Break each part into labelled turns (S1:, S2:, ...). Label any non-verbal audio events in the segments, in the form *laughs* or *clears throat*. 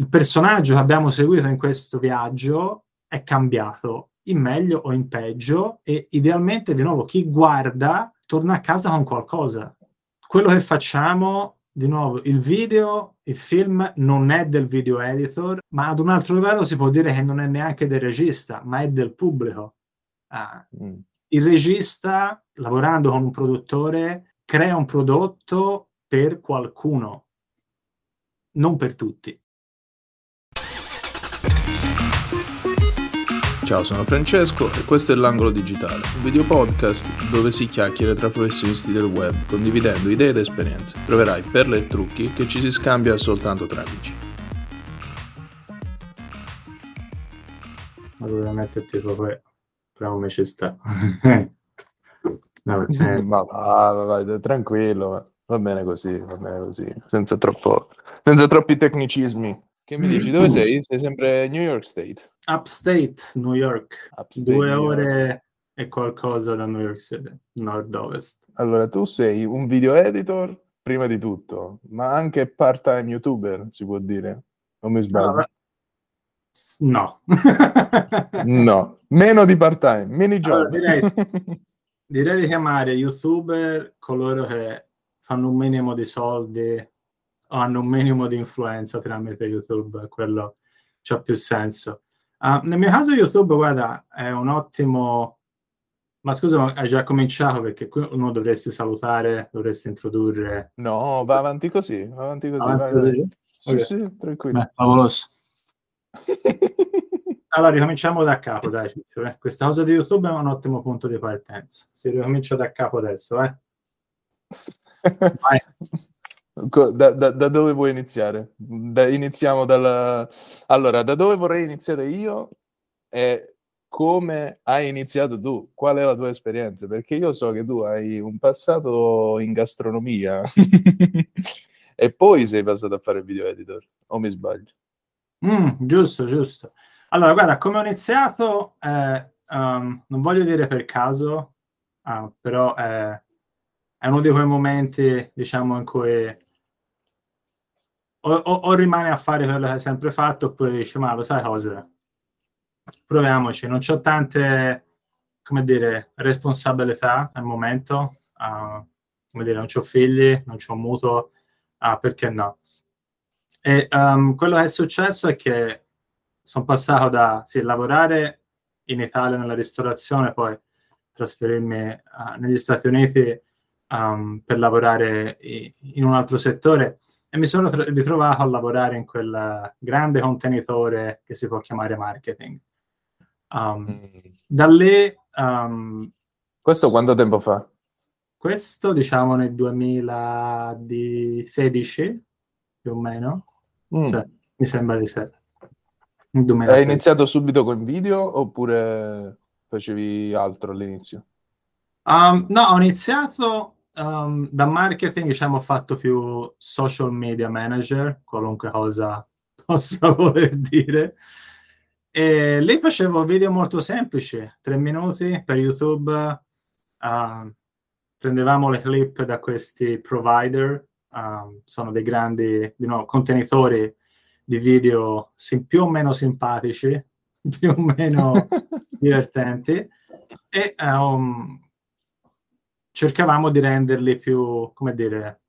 S1: il personaggio che abbiamo seguito in questo viaggio è cambiato in meglio o in peggio e idealmente di nuovo chi guarda torna a casa con qualcosa. Quello che facciamo, di nuovo, il video, il film non è del video editor, ma ad un altro livello si può dire che non è neanche del regista, ma è del pubblico. Ah, mm. Il regista, lavorando con un produttore, crea un prodotto per qualcuno, non per tutti.
S2: Ciao, sono Francesco e questo è l'Angolo Digitale, un video podcast dove si chiacchiera tra professionisti del web, condividendo idee ed esperienze. Troverai perle e trucchi che ci si scambia soltanto tra amici.
S1: Allora metterti proprio però come ci sta. *laughs*
S2: no, eh. Ma vai, vai, tranquillo, va bene così, va bene così, senza, troppo, senza troppi tecnicismi. Che mi dici, dove *clears throat* sei? Sei sempre New York State?
S1: Upstate, New York. Upstate Due New ore York. e qualcosa da New York City, nord-ovest.
S2: Allora, tu sei un video editor, prima di tutto, ma anche part-time youtuber, si può dire? Non mi sbaglio?
S1: No. *laughs*
S2: no. meno di part-time, mini job. Allora,
S1: direi, *laughs* direi di chiamare youtuber coloro che fanno un minimo di soldi hanno un minimo di influenza tramite YouTube, quello c'ha più senso. Uh, nel mio caso YouTube, guarda, è un ottimo... Ma scusa, ma hai già cominciato perché qui uno dovresti salutare, dovresti introdurre...
S2: No, va avanti così, va avanti così. Avanti vai, così? Vai. Sì, okay. sì, tranquillo. Beh,
S1: favoloso. *laughs* allora, ricominciamo da capo, dai. Cioè, questa cosa di YouTube è un ottimo punto di partenza. Si ricomincia da capo adesso, eh? *laughs*
S2: Vai. Da, da, da, dove vuoi iniziare? Da, iniziamo dalla... Allora, da dove vorrei iniziare io è come hai iniziato tu, qual è la tua esperienza? Perché io so che tu hai un passato in gastronomia *laughs* e poi sei passato a fare video editor, o mi sbaglio?
S1: Mm, giusto, giusto. Allora, guarda, come ho iniziato, eh, um, non voglio dire per caso, uh, però eh, è uno di quei momenti, diciamo, in cui o, o, o, rimane a fare quello che hai sempre fatto oppure dici ma lo sai cosa proviamoci. Non ho tante come dire responsabilità al momento uh, come dire non ho figli non ho mutuo uh, perché no? E um, quello che è successo è che sono passato da sì, lavorare in Italia nella ristorazione poi trasferirmi uh, negli Stati Uniti um, per lavorare in un altro settore e mi sono ritrovato a lavorare in quel grande contenitore che si può chiamare marketing. Um, mm. Da lì... Um,
S2: questo quanto tempo fa?
S1: Questo diciamo nel 2016 più o meno, mm. cioè, mi sembra di sé.
S2: Hai iniziato subito con video oppure facevi altro all'inizio?
S1: Um, no, ho iniziato um, da marketing diciamo ho fatto più social media manager, qualunque cosa *laughs* possa voler dire. E lì facevo video molto semplici, tre minuti per YouTube. Uh, prendevamo le clip da questi provider, uh, sono dei grandi di nuovo, contenitori di video sim- più o meno simpatici, *laughs* più o meno *laughs* divertenti. E um, cercavamo di renderli più, come dire,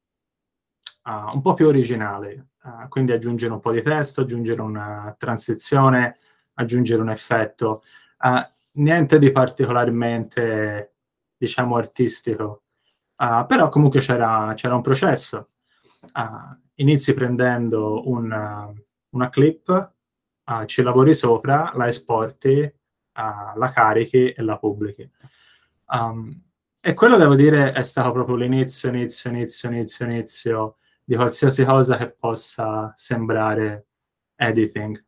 S1: uh, un po' più originali, uh, quindi aggiungere un po' di testo, aggiungere una transizione, aggiungere un effetto, uh, niente di particolarmente, diciamo, artistico, però comunque c'era, c'era, un processo. inizi prendendo un, una clip, ci lavori sopra, la esporti, la carichi e la pubblichi. Um, e quello devo dire è stato proprio l'inizio, inizio, inizio, inizio, inizio di qualsiasi cosa che possa sembrare editing,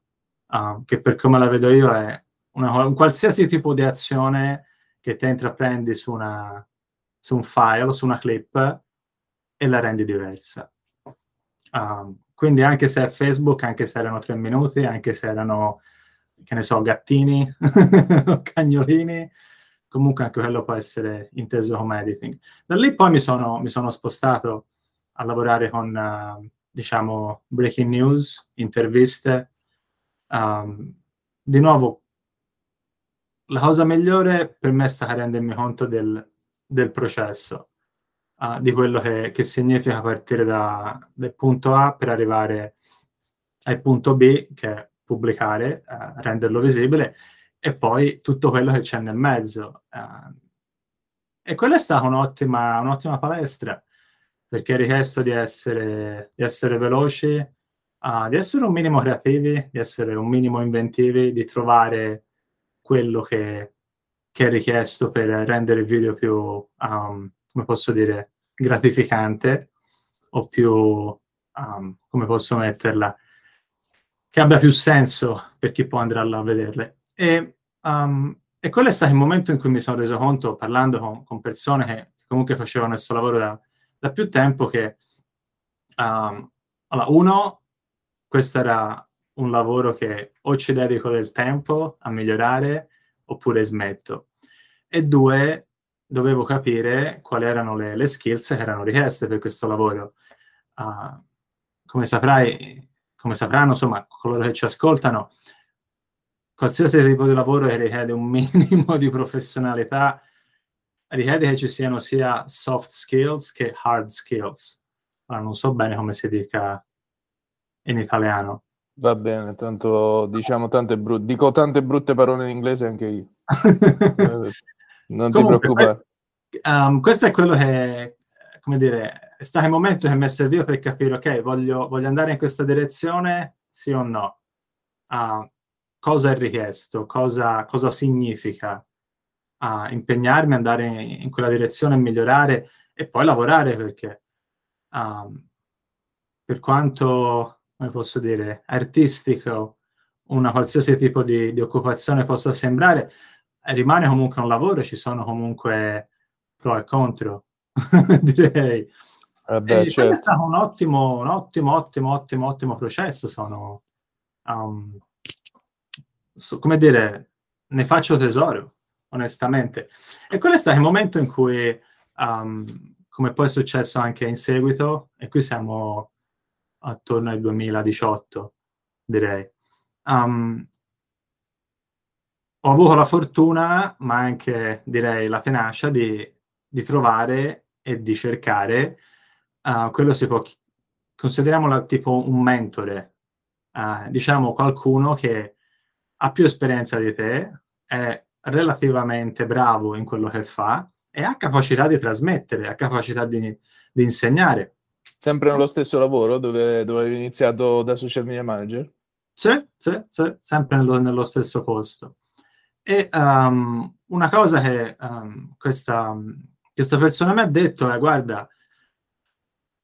S1: uh, che per come la vedo io è una, un qualsiasi tipo di azione che te intraprendi su, una, su un file, su una clip e la rendi diversa. Um, quindi anche se è Facebook, anche se erano tre minuti, anche se erano, che ne so, gattini *laughs* o cagnolini, comunque anche quello può essere inteso come editing. Da lì poi mi sono, mi sono spostato a lavorare con uh, diciamo, breaking news, interviste. Um, di nuovo, la cosa migliore per me è stata rendermi conto del, del processo, uh, di quello che, che, significa partire da, dal punto A per arrivare al punto B, che è pubblicare, uh, renderlo visibile, e poi tutto quello che c'è nel mezzo. Uh, e quella è stata un'ottima, un'ottima palestra, perché ha richiesto di essere, di essere veloci, uh, di essere un minimo creativi, di essere un minimo inventivi, di trovare quello che, che è richiesto per rendere il video più, um, come posso dire, gratificante o più, um, come posso metterla, che abbia più senso per chi può andare a vederle. E, um, e quello è stato il momento in cui mi sono reso conto, parlando con, con persone che comunque facevano questo lavoro da, da più tempo, che um, allora, uno, questo era un lavoro che o ci dedico del tempo a migliorare oppure smetto. E due, dovevo capire quali erano le, le skills che erano richieste per questo lavoro. Uh, come saprai, come sapranno, insomma, coloro che ci ascoltano, qualsiasi tipo di lavoro che richiede un minimo di professionalità richiede che ci siano sia soft skills che hard skills. Allora, non so bene come si dica in italiano.
S2: Va bene, tanto diciamo tante brutte, dico tante brutte parole in inglese anche io. *laughs* non ti Comunque, preoccupare.
S1: Um, questo è quello che, come dire, è stato il momento che mi è servito per capire, ok, voglio, voglio andare in questa direzione, sì o no? Uh, cosa è richiesto? Cosa, cosa significa uh, impegnarmi, andare in, in, quella direzione, migliorare e poi lavorare perché um, per quanto come posso dire, artistico, una qualsiasi tipo di, di occupazione possa sembrare, rimane comunque un lavoro, ci sono comunque pro e contro, *laughs* direi. Eh beh, certo. È stato un ottimo, un ottimo, ottimo, ottimo, ottimo processo. Sono, um, so, come dire, ne faccio tesoro, onestamente. E quello è stato il momento in cui, um, come poi è successo anche in seguito, e qui siamo attorno al 2018, direi. Um, ho avuto la fortuna, ma anche direi la tenacia di, di trovare e di cercare uh, quello si può consideriamolo tipo un mentore, uh, diciamo qualcuno che ha più esperienza di te, è relativamente bravo in quello che fa e ha capacità di trasmettere, ha capacità di, di insegnare.
S2: Sempre nello stesso lavoro dove, dove avevi iniziato da social media manager?
S1: Sì, sì, sì sempre nello, nello, stesso posto. E um, una cosa che um, questa, questa, persona mi ha detto è, guarda,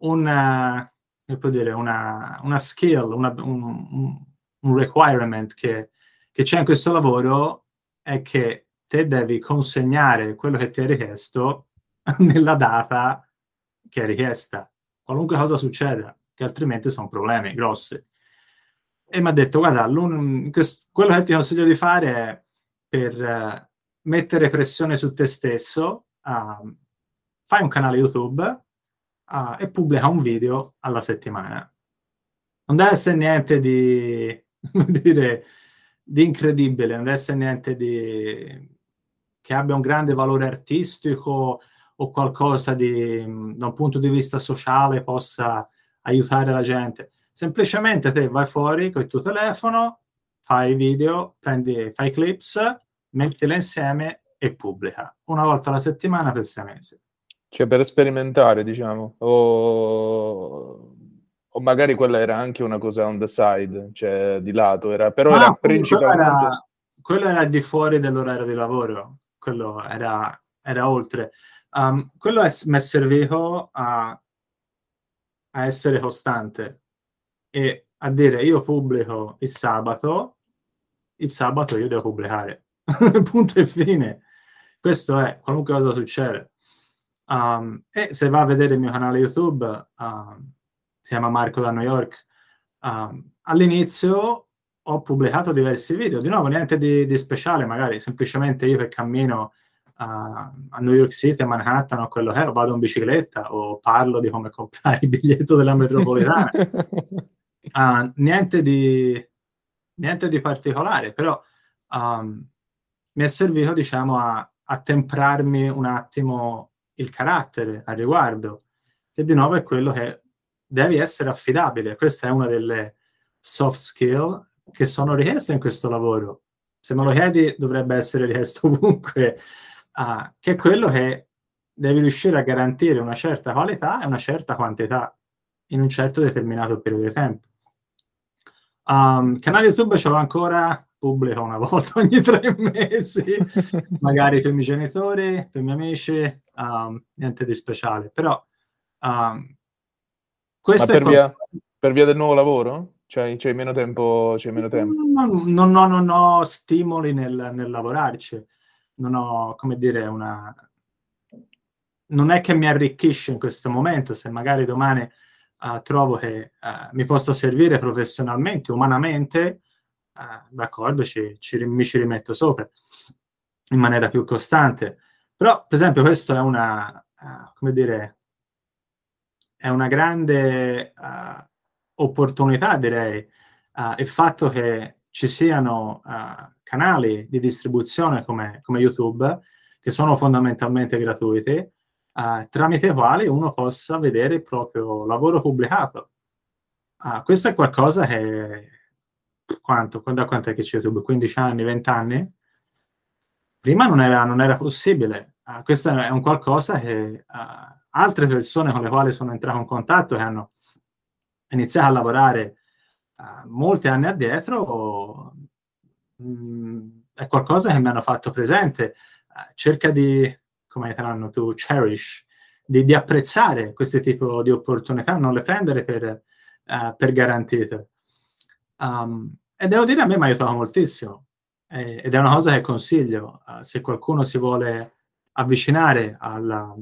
S1: una, dire, una, una skill, una, un, un, requirement che, che c'è in questo lavoro è che te devi consegnare quello che ti è richiesto *laughs* nella data che è richiesta qualunque cosa succeda, che altrimenti sono problemi grossi. E mi ha detto, guarda, quello che ti consiglio di fare è per uh, mettere pressione su te stesso, uh, fai un canale YouTube uh, e pubblica un video alla settimana. Non deve essere niente di, *laughs* dire, di incredibile, non deve essere niente di, che abbia un grande valore artistico o qualcosa di, da un punto di vista sociale possa aiutare la gente. Semplicemente te vai fuori con il tuo telefono, fai video, prendi, fai clips, mettile insieme e pubblica una volta alla settimana per sei mesi.
S2: Cioè per sperimentare, diciamo, o, o magari quella era anche una cosa on the side, cioè di lato, era, però ah, era principalmente... Quello era,
S1: quello era di fuori dell'orario di lavoro, quello era, era oltre. Um, quello è, mi è servito a, a essere costante e a dire io pubblico il sabato, il sabato io devo pubblicare. *laughs* Punto e fine. Questo è, qualunque cosa succede. Um, e se va a vedere il mio canale YouTube, um, si chiama Marco da New York, um, all'inizio ho pubblicato diversi video, di nuovo niente di, di speciale, magari semplicemente io che cammino a New York City, a Manhattan o quello che è, o vado in bicicletta o parlo di come comprare *laughs* il biglietto della metropolitana. uh, *laughs* niente, di, niente di particolare, però um, mi è servito, diciamo, a, a temprarmi un attimo il carattere al riguardo, che di nuovo è quello che devi essere affidabile. Questa è una delle soft skill che sono richieste in questo lavoro. Se me lo chiedi, dovrebbe essere richiesto *laughs* ovunque, uh, che è quello che devi riuscire a garantire una certa qualità e una certa quantità in un certo determinato periodo di tempo. Um, canale YouTube ce l'ho ancora, pubblico una *laughs* volta ogni tre mesi, *laughs* magari per i miei genitori, per i miei amici, um, niente di speciale. Però um,
S2: questo per, è via, per via del nuovo lavoro? C'hai, c'hai meno tempo? C'hai meno tempo?
S1: Non, non, ho, non ho stimoli nel, nel lavorarci, non ho, come dire, una... Non è che mi arricchisce in questo momento, se magari domani uh, trovo che uh, mi possa servire professionalmente, umanamente, uh, d'accordo, ci, ci, mi ci rimetto sopra in maniera più costante. Però, per esempio, questo è una, come dire, è una grande opportunità, direi, il fatto che ci siano canali di distribuzione come, come YouTube, che sono fondamentalmente gratuiti, uh, tramite i quali uno possa vedere il proprio lavoro pubblicato. Uh, questo è qualcosa che quanto, da quanto è che c'è YouTube? 15 anni, 20 anni? Prima non era, non era possibile. Uh, questo è un qualcosa che altre persone con le quali sono entrato in contatto che hanno iniziato a lavorare molti anni addietro mh, mm, è qualcosa che mi hanno fatto presente. cerca di come saranno tu, cherish, di, di, apprezzare questo tipo di opportunità, non le prendere per, uh, per garantite. Um, e devo dire, a me mi ha aiutato moltissimo. Eh, ed è una cosa che consiglio. Uh, se qualcuno si vuole avvicinare alla,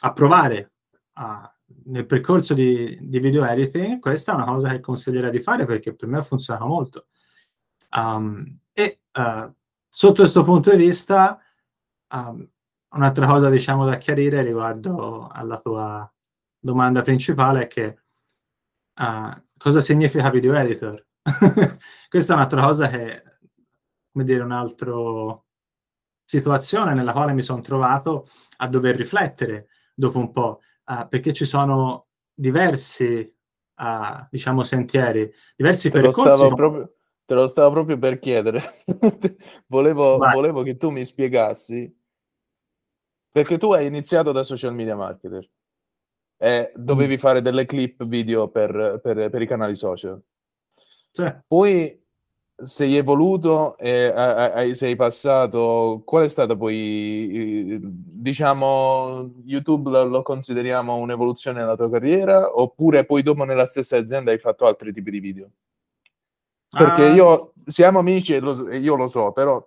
S1: a provare uh, nel percorso di, di, video editing, questa è una cosa che consiglierei di fare perché per me ha funzionato molto. Um, e uh, sotto questo punto di vista, um, un'altra cosa diciamo da chiarire riguardo alla tua domanda principale è che uh, cosa significa video editor? *laughs* Questa è un'altra cosa che, come dire, un'altra situazione nella quale mi sono trovato a dover riflettere dopo un po', uh, perché ci sono diversi, uh, diciamo, sentieri, diversi
S2: te
S1: percorsi.
S2: Lo proprio, te lo stavo proprio per chiedere. *laughs* volevo, volevo che tu mi spiegassi perché tu hai iniziato da social media marketer e dovevi mm. fare delle clip video per, per, per i canali social. Sì. Poi sei evoluto e hai, sei passato. Qual è stata poi, diciamo, YouTube lo consideriamo un'evoluzione nella tua carriera? Oppure poi dopo nella stessa azienda hai fatto altri tipi di video? Perché ah. io siamo amici e, lo, io lo so, però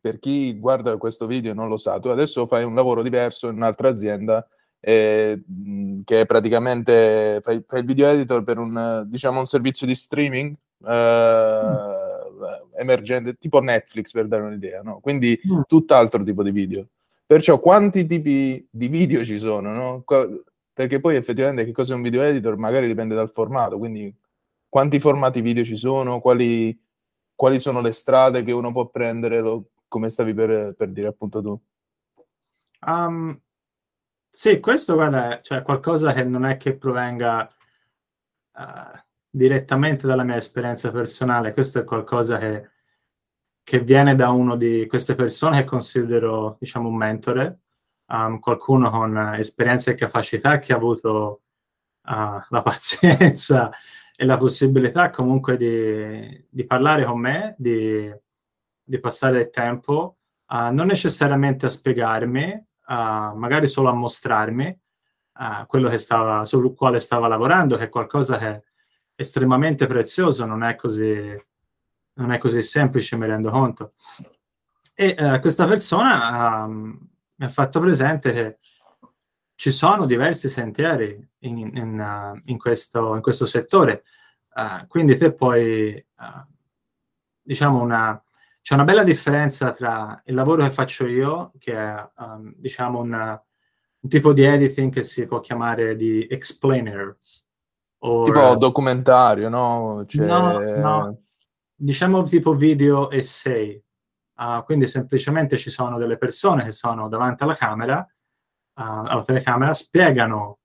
S2: per chi guarda questo video e non lo sa, tu adesso fai un lavoro diverso in un'altra azienda eh, che praticamente fai, fai, il video editor per un, diciamo, un servizio di streaming eh, emergente, tipo Netflix per dare un'idea, no? quindi mm. tutt'altro tipo di video. Perciò quanti tipi di video ci sono? No? Perché poi effettivamente che cos'è un video editor magari dipende dal formato, quindi quanti formati video ci sono, quali, quali sono le strade che uno può prendere, lo, come stavi per, per dire appunto tu?
S1: Um, sì, questo guarda, cioè qualcosa che non è che provenga uh, direttamente dalla mia esperienza personale, questo è qualcosa che, che, viene da uno di queste persone che considero, diciamo, un mentore, um, qualcuno con esperienza e capacità che ha avuto uh, la *laughs* pazienza e la possibilità comunque di, di parlare con me, di di passare del tempo, uh, non necessariamente a spiegarmi, uh, magari solo a mostrarmi uh, quello che stava, sul quale stava lavorando, che è qualcosa che estremamente prezioso, non è così, non è così semplice, mi rendo conto. E questa persona um, mi ha fatto presente che ci sono diversi sentieri in, in, in, questo, in questo, settore. quindi te puoi, diciamo, una, c'è una bella differenza tra il lavoro che faccio io, che è um, diciamo una, un tipo di editing che si può chiamare di explainers.
S2: Or... Tipo documentario, no?
S1: Cioè... No, no. Diciamo tipo video essay. Uh, quindi semplicemente ci sono delle persone che sono davanti alla camera, uh, alla telecamera, spiegano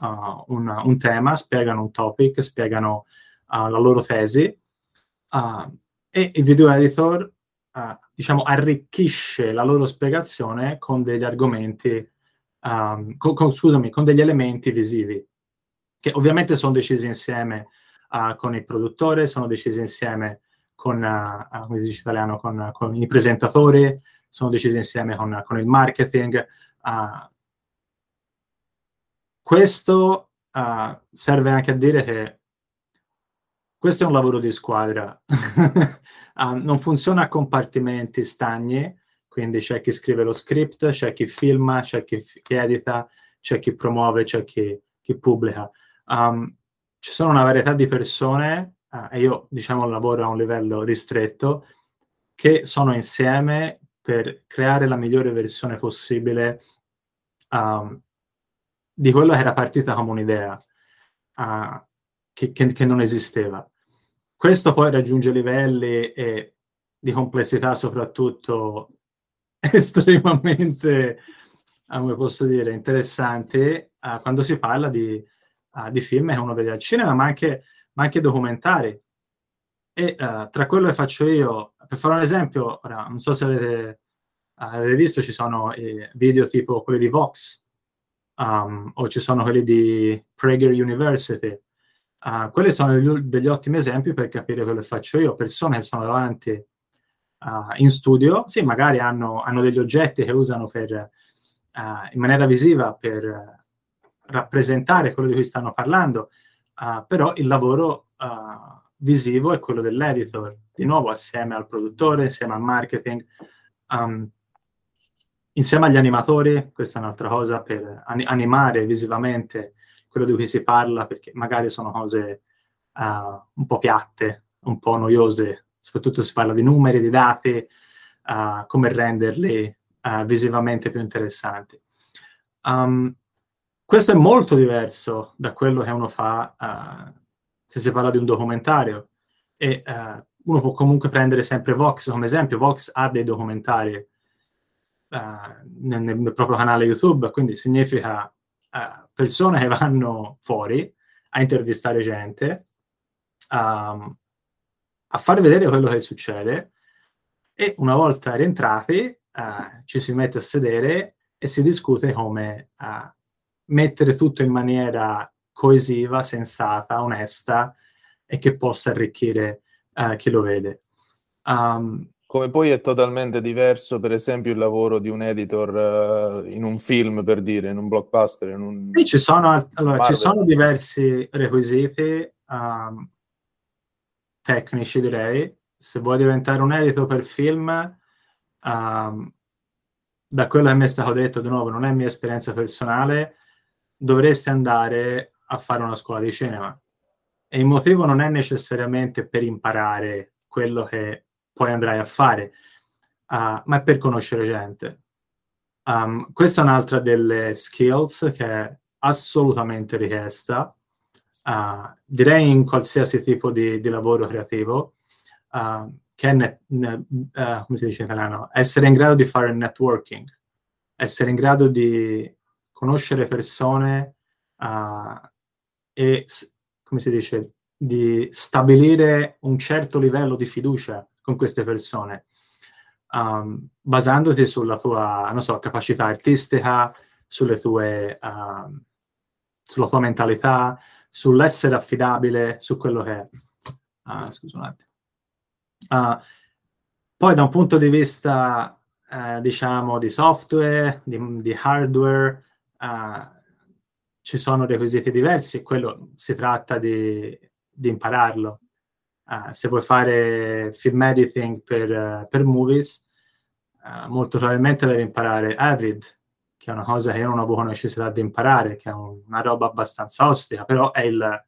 S1: uh, un, un, tema, spiegano un topic, spiegano la loro tesi e il video editor diciamo arricchisce la loro spiegazione con degli argomenti, um, con, con, scusami, con degli elementi visivi che ovviamente sono decisi insieme con il produttore, sono decisi insieme con, uh, come si dice italiano, con, con, i presentatori, sono decisi insieme con, con il marketing. Uh, questo uh, serve anche a dire che questo è un lavoro di squadra, *laughs* non funziona a compartimenti stagni, quindi c'è chi scrive lo script, c'è chi filma, c'è chi, chi edita, c'è chi promuove, c'è chi, chi pubblica. Um, ci sono una varietà di persone uh, e io diciamo lavoro a un livello ristretto, che sono insieme per creare la migliore versione possibile um, di quello che era partita come un'idea, uh, che, che, che, non esisteva. Questo poi raggiunge livelli eh, di complessità soprattutto *laughs* estremamente, come posso dire, interessanti uh, quando si parla di, di film che uno vede al cinema, ma anche ma anche documentari. E uh, tra quello che faccio io, per fare un esempio, ora, non so se avete, avete visto, ci sono eh, video tipo quelli di Vox, um, o ci sono quelli di Prager University. Uh, quelli sono degli, ottimi esempi per capire quello che faccio io. Persone che sono davanti uh, in studio, sì, magari hanno, hanno, degli oggetti che usano per, in maniera visiva per rappresentare quello di cui stanno parlando, Uh, però il lavoro uh, visivo è quello dell'editor, di nuovo assieme al produttore, insieme al marketing, um, insieme agli animatori, questa è un'altra cosa, per an- animare visivamente quello di cui si parla, perché magari sono cose uh, un po' piatte, un po' noiose, soprattutto si parla di numeri, di dati, come renderli visivamente più interessanti. Um, questo è molto diverso da quello che uno fa uh, se si parla di un documentario. E uh, uno può comunque prendere sempre Vox come esempio. Vox ha dei documentari uh, nel, nel, proprio canale YouTube, quindi significa persone che vanno fuori a intervistare gente, um, a far vedere quello che succede e una volta rientrati ci si mette a sedere e si discute come mettere tutto in maniera coesiva, sensata, onesta e che possa arricchire uh, chi lo vede.
S2: Um, come poi è totalmente diverso, per esempio, il lavoro di un editor uh, in un film, per dire, in un blockbuster. In un...
S1: Sì, ci sono, allora, ci sono diversi requisiti um, tecnici, direi. Se vuoi diventare un editor per film, um, da quello che mi è stato detto, di nuovo, non è mia esperienza personale, dovreste andare a fare una scuola di cinema. E il motivo non è necessariamente per imparare quello che poi andrai a fare, uh, ma è per conoscere gente. Um, questa è un'altra delle skills che è assolutamente richiesta, uh, direi in qualsiasi tipo di, di lavoro creativo, uh, che è, ne, ne, come si dice in italiano, essere in grado di fare networking, essere in grado di conoscere persone uh, e, come si dice, di stabilire un certo livello di fiducia con queste persone, um, basandoti sulla tua, so, capacità artistica, sulle tue, uh, sulla tua mentalità, sull'essere affidabile, su quello che è. Uh, scusa un attimo. Uh, poi da un punto di vista, eh, diciamo, di software, di, di hardware, uh, ci sono requisiti diversi e quello si tratta di, di impararlo. Uh, se vuoi fare film editing per, per movies, uh, molto probabilmente devi imparare Avid, che è una cosa che io non avuto necessità di imparare, che è un, una roba abbastanza ostica, però è il,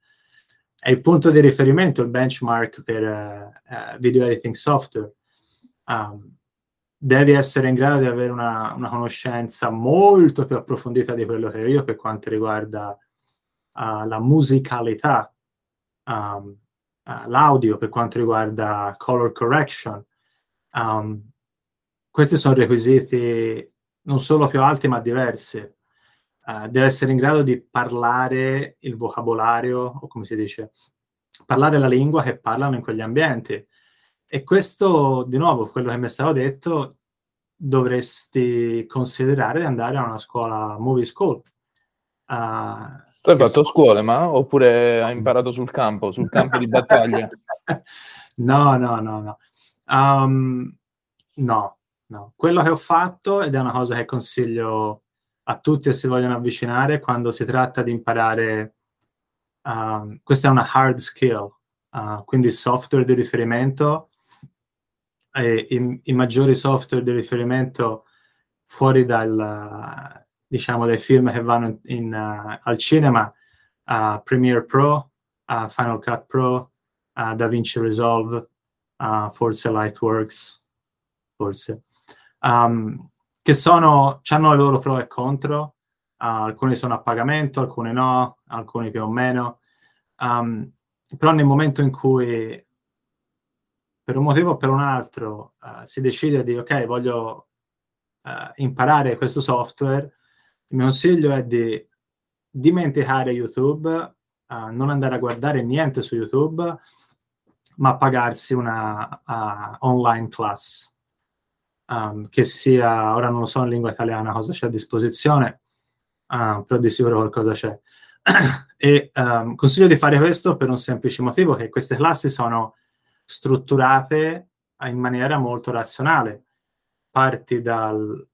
S1: è il punto di riferimento, il benchmark per uh, video editing software. um, devi essere in grado di avere una, una, conoscenza molto più approfondita di quello che ho io per quanto riguarda uh, la musicalità, um, uh, l'audio, per quanto riguarda color correction. Um, questi sono requisiti non solo più alti ma diversi. Uh, deve essere in grado di parlare il vocabolario, o come si dice, parlare la lingua che parlano in quegli ambienti. E questo, di nuovo, quello che mi è stato detto, dovresti considerare di andare a una scuola movie school.
S2: Uh, tu hai fatto so... scuole, ma oppure hai imparato sul campo, sul campo di battaglia? *laughs*
S1: no, no, no, no. Um, no, no. Quello che ho fatto, ed è una cosa che consiglio a tutti se si vogliono avvicinare, quando si tratta di imparare, um, questa è una hard skill, uh, quindi software di riferimento, e i, i, maggiori software di riferimento fuori dal, diciamo, dai film che vanno in, in, uh, al cinema, uh, Premiere Pro, uh, Final Cut Pro, DaVinci Resolve, forse Lightworks, forse, um, che sono, hanno le loro pro e contro, alcuni sono a pagamento, alcuni no, alcuni più o meno, um, però nel momento in cui per un motivo o per un altro uh, si decide di ok, voglio uh, imparare questo software, il mio consiglio è di dimenticare YouTube, uh, non andare a guardare niente su YouTube, ma pagarsi una online class. Um, che sia, ora non lo so in lingua italiana cosa c'è a disposizione, però di sicuro qualcosa c'è. *coughs* e um, consiglio di fare questo per un semplice motivo, che queste classi sono strutturate in maniera molto razionale. Parti dal,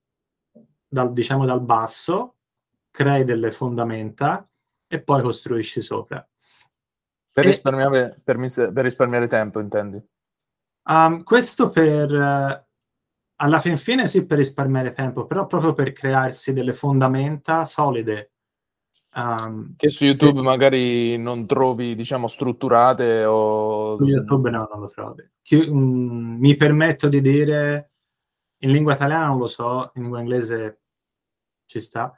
S1: dal, diciamo, dal basso, crei delle fondamenta e poi costruisci sopra.
S2: Per, e, risparmiare, per, per risparmiare, tempo, intendi?
S1: Um, questo per, uh, alla fin fine sì per risparmiare tempo, però proprio per crearsi delle fondamenta solide
S2: Um, che su YouTube e... magari non trovi, diciamo, strutturate o...
S1: Su YouTube no, non lo trovi. Chi, um, mi permetto di dire, in lingua italiana non lo so, in lingua inglese ci sta,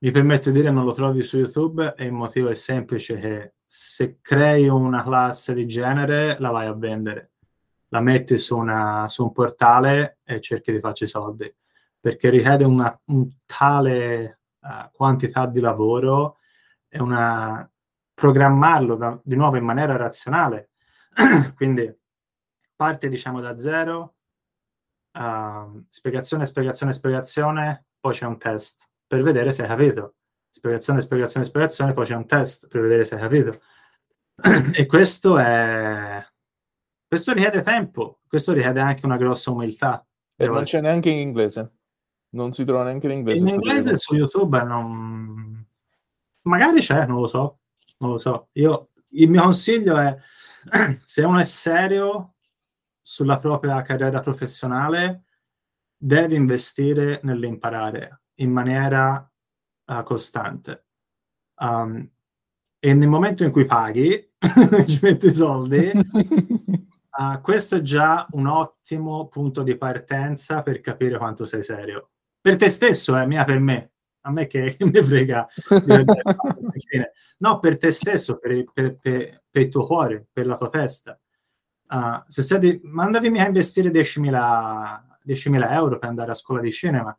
S1: mi permetto di dire non lo trovi su YouTube e il motivo è semplice che se crei una classe di genere la vai a vendere, la metti su, una, su un portale e cerchi di farci soldi, perché richiede una, un tale quantità di lavoro e una programmarlo da, di nuovo in maniera razionale. *clears throat* Quindi parte diciamo da zero, uh, spiegazione, spiegazione, spiegazione, poi c'è un test per vedere se hai capito. Spiegazione, spiegazione, spiegazione, poi c'è un test per vedere se hai capito. *clears throat* e questo è... Questo richiede tempo, questo richiede anche una grossa umiltà.
S2: E non c'è neanche in inglese. Non si trova neanche in inglese.
S1: In inglese su YouTube non... Magari c'è, non lo so. Non lo so. Io, il mio consiglio è, *clears throat* se uno è serio sulla propria carriera professionale, deve investire nell'imparare in maniera uh, costante. Um, e nel momento in cui paghi, *laughs* ci metti i soldi, uh, *laughs* questo è già un ottimo punto di partenza per capire quanto sei serio per te stesso, eh, mia per me. A me che *laughs* mi frega. no, per te stesso, per, per, per, per, il tuo cuore, per la tua testa. Uh, se sei mandami a investire 10.000, 10.000 euro per andare a scuola di cinema.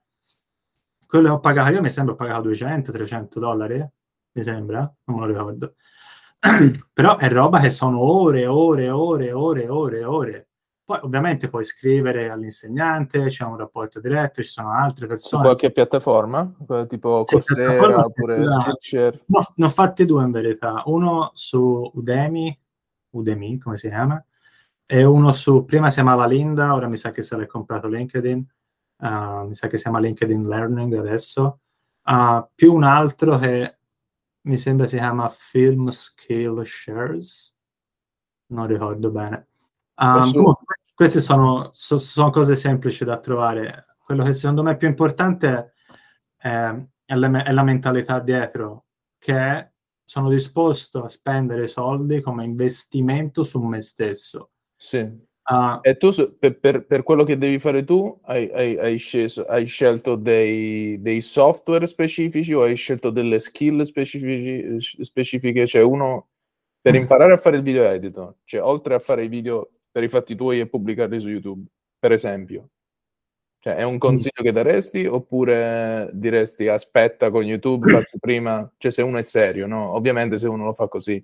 S1: Quello che ho pagato io mi sembra ho pagato 200-300 dollari, mi sembra, non me lo ricordo. *clears throat* Però è roba che sono ore, ore, ore, ore, ore, ore poi ovviamente puoi scrivere all'insegnante, c'è un rapporto diretto, ci sono altre persone.
S2: Su qualche piattaforma? Tipo Coursera sì, oppure Skillshare?
S1: No, ne ho fatti due in verità. Uno su Udemy, Udemy come si chiama, e uno su, prima si chiamava Linda, ora mi sa che se l'è comprato LinkedIn, uh, mi sa che si chiama LinkedIn Learning adesso, uh, più un altro che mi sembra si chiama Film Skill Shares, non ricordo bene. Um, comunque, queste sono, so, sono, cose semplici da trovare. Quello che secondo me è più importante è, è, la, è la mentalità dietro, che è sono disposto a spendere soldi come investimento su me stesso.
S2: Sì. Uh, e tu, per, per, per, quello che devi fare tu, hai, hai, hai, sceso, hai scelto dei, dei, software specifici o hai scelto delle skill specifiche? Cioè, uno per *laughs* imparare a fare il video editor, cioè, oltre a fare i video per i fatti tuoi e pubblicarli su YouTube, per esempio. Cioè, è un consiglio mm. che daresti oppure diresti aspetta con YouTube, faccio *clears throat* prima, cioè se uno è serio, no? Ovviamente se uno lo fa così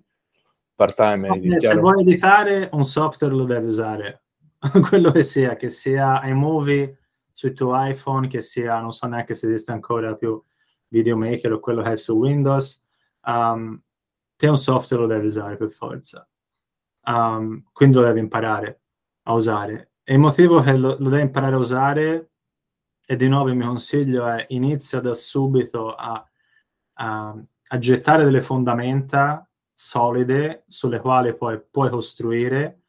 S2: part time.
S1: No, se vuoi editare un software lo devi usare, *laughs* quello che sia, che sia iMovie sul tuo iPhone, che sia, non so neanche se esiste ancora più Videomaker o quello che è su Windows, um, te un software lo devi usare per forza. Um, quindi lo devi imparare a usare. E il motivo che lo, lo devi imparare a usare, e di nuovo il mio consiglio è inizia da subito a, a, a gettare delle fondamenta solide sulle quali poi puoi costruire,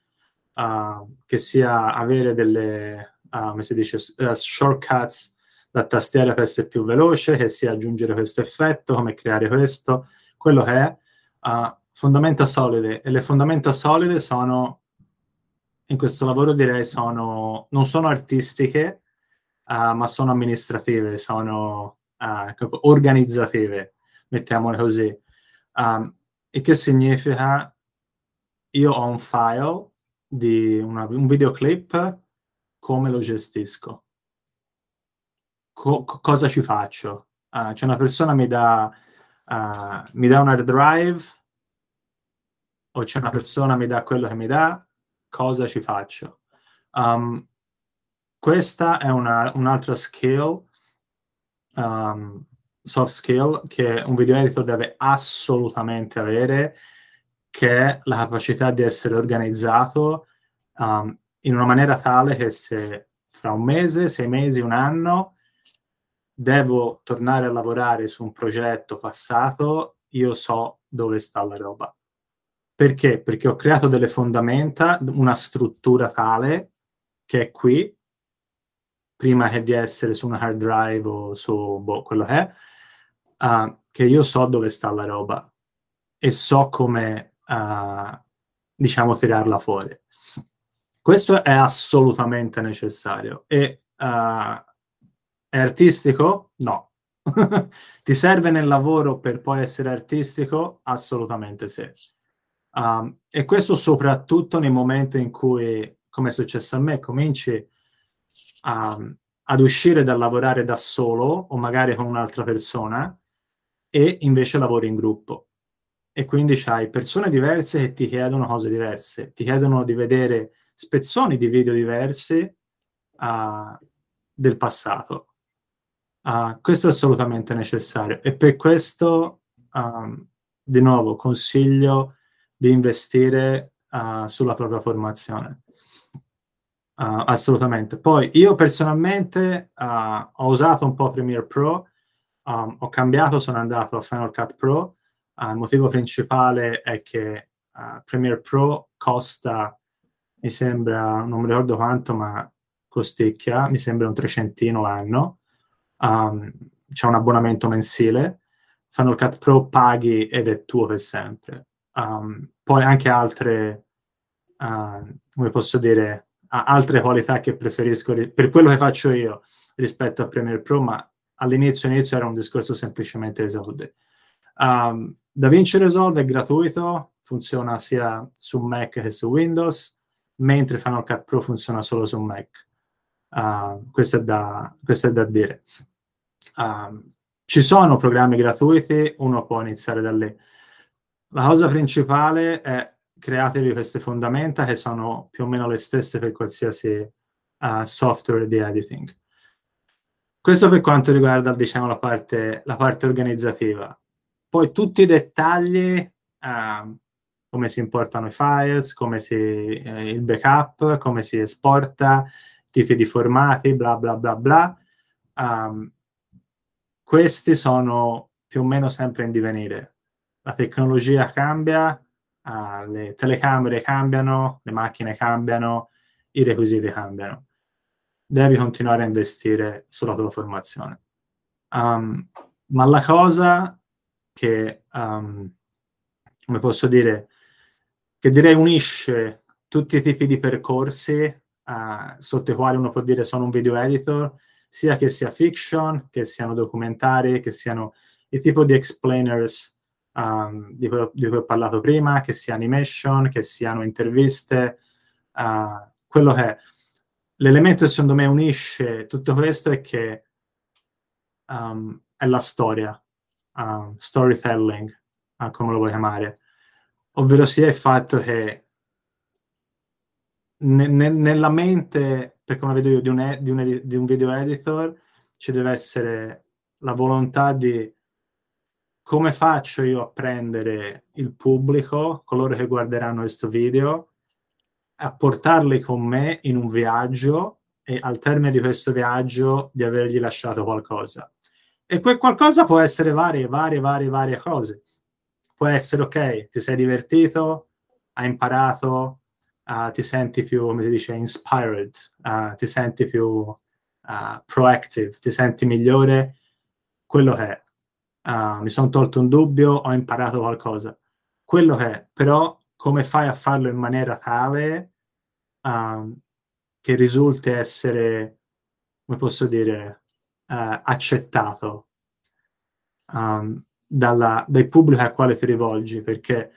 S1: uh, che sia avere delle, uh, come si dice, uh, shortcuts da tastiera per essere più veloce, che sia aggiungere questo effetto, come creare questo, quello che è fondamenta solide. E le fondamenta solide sono, in questo lavoro direi, sono, non sono artistiche, ma sono amministrative, sono organizzative, mettiamole così. Um, e che significa io ho un file di una, un videoclip, come lo gestisco? Co- cosa ci faccio? Uh, cioè una persona mi dà, uh, mi dà un hard drive o c'è una persona mi dà quello che mi dà, cosa ci faccio? Um, questa è una, un'altra skill um, soft skill che un video editor deve assolutamente avere, che è la capacità di essere organizzato um, in una maniera tale che se fra un mese, sei mesi, un anno devo tornare a lavorare su un progetto passato, io so dove sta la roba. Perché? Perché ho creato delle fondamenta, una struttura tale che è qui, prima che di essere su una hard drive o su boh, quello che è, uh, che io so dove sta la roba e so come, uh, diciamo, tirarla fuori. Questo è assolutamente necessario. E uh, è artistico? No. *laughs* Ti serve nel lavoro per poi essere artistico? Assolutamente sì. Um, e questo soprattutto nei momenti in cui, come è successo a me, cominci um, ad uscire dal lavorare da solo o magari con un'altra persona e invece lavori in gruppo. E quindi hai persone diverse che ti chiedono cose diverse, ti chiedono di vedere spezzoni di video diversi uh, del passato. Uh, questo è assolutamente necessario e per questo, um, di nuovo, consiglio di investire uh, sulla propria formazione. Uh, assolutamente. Poi io personalmente uh, ho usato un po' Premiere Pro um, ho cambiato, sono andato a Final Cut Pro. Il motivo principale è che Premiere Pro costa, mi sembra, non mi ricordo quanto, ma costicchia, mi sembra un trecentino l'anno. Um, c'è un abbonamento mensile. Final Cut Pro paghi ed è tuo per sempre. Um, poi anche altre, uh, come posso dire, altre qualità che preferisco per quello che faccio io rispetto a Premiere Pro, ma all'inizio inizio era un discorso semplicemente esaude. Um, DaVinci Resolve è gratuito, funziona sia su Mac che su Windows, mentre Final Cut Pro funziona solo su Mac. Uh, questo, è da, questo, è da, dire. Um, ci sono programmi gratuiti, uno può iniziare da lì. La cosa principale è createvi queste fondamenta che sono più o meno le stesse per qualsiasi uh, software di editing. Questo per quanto riguarda, diciamo, la parte, la parte organizzativa. Poi tutti i dettagli, eh, come si importano i files, come si, eh, il backup, come si esporta, tipi di formati, bla bla bla bla. Um, questi sono più o meno sempre in divenire. La tecnologia cambia, uh, le telecamere cambiano, le macchine cambiano, i requisiti cambiano devi continuare a investire sulla tua formazione. Um, ma la cosa che, um, come posso dire, che direi unisce tutti i tipi di percorsi uh, sotto i quali uno può dire sono un video editor, sia che sia fiction, che siano documentari, che siano il tipo di explainers um, di, cui, di, cui, ho parlato prima, che sia animation, che siano interviste, uh, quello che è. L'elemento che secondo me unisce tutto questo è che um, è la storia, um, storytelling, uh, come lo vuoi chiamare, ovvero sia il fatto che ne, ne, nella mente, per come vedo io, di un, di, un, di un video editor, ci deve essere la volontà di come faccio io a prendere il pubblico, coloro che guarderanno questo video, a portarli con me in un viaggio e al termine di questo viaggio di avergli lasciato qualcosa. E quel qualcosa può essere varie, varie, varie, varie cose. Può essere, ok, ti sei divertito, hai imparato, uh, ti senti più, come si dice, inspired, uh, ti senti più uh, proactive, ti senti migliore, quello che è uh, mi sono tolto un dubbio, ho imparato qualcosa. Quello che è, però come fai a farlo in maniera tale um, che risulti essere, come posso dire, uh, accettato um, dalla, dal pubblico al quale ti rivolgi, perché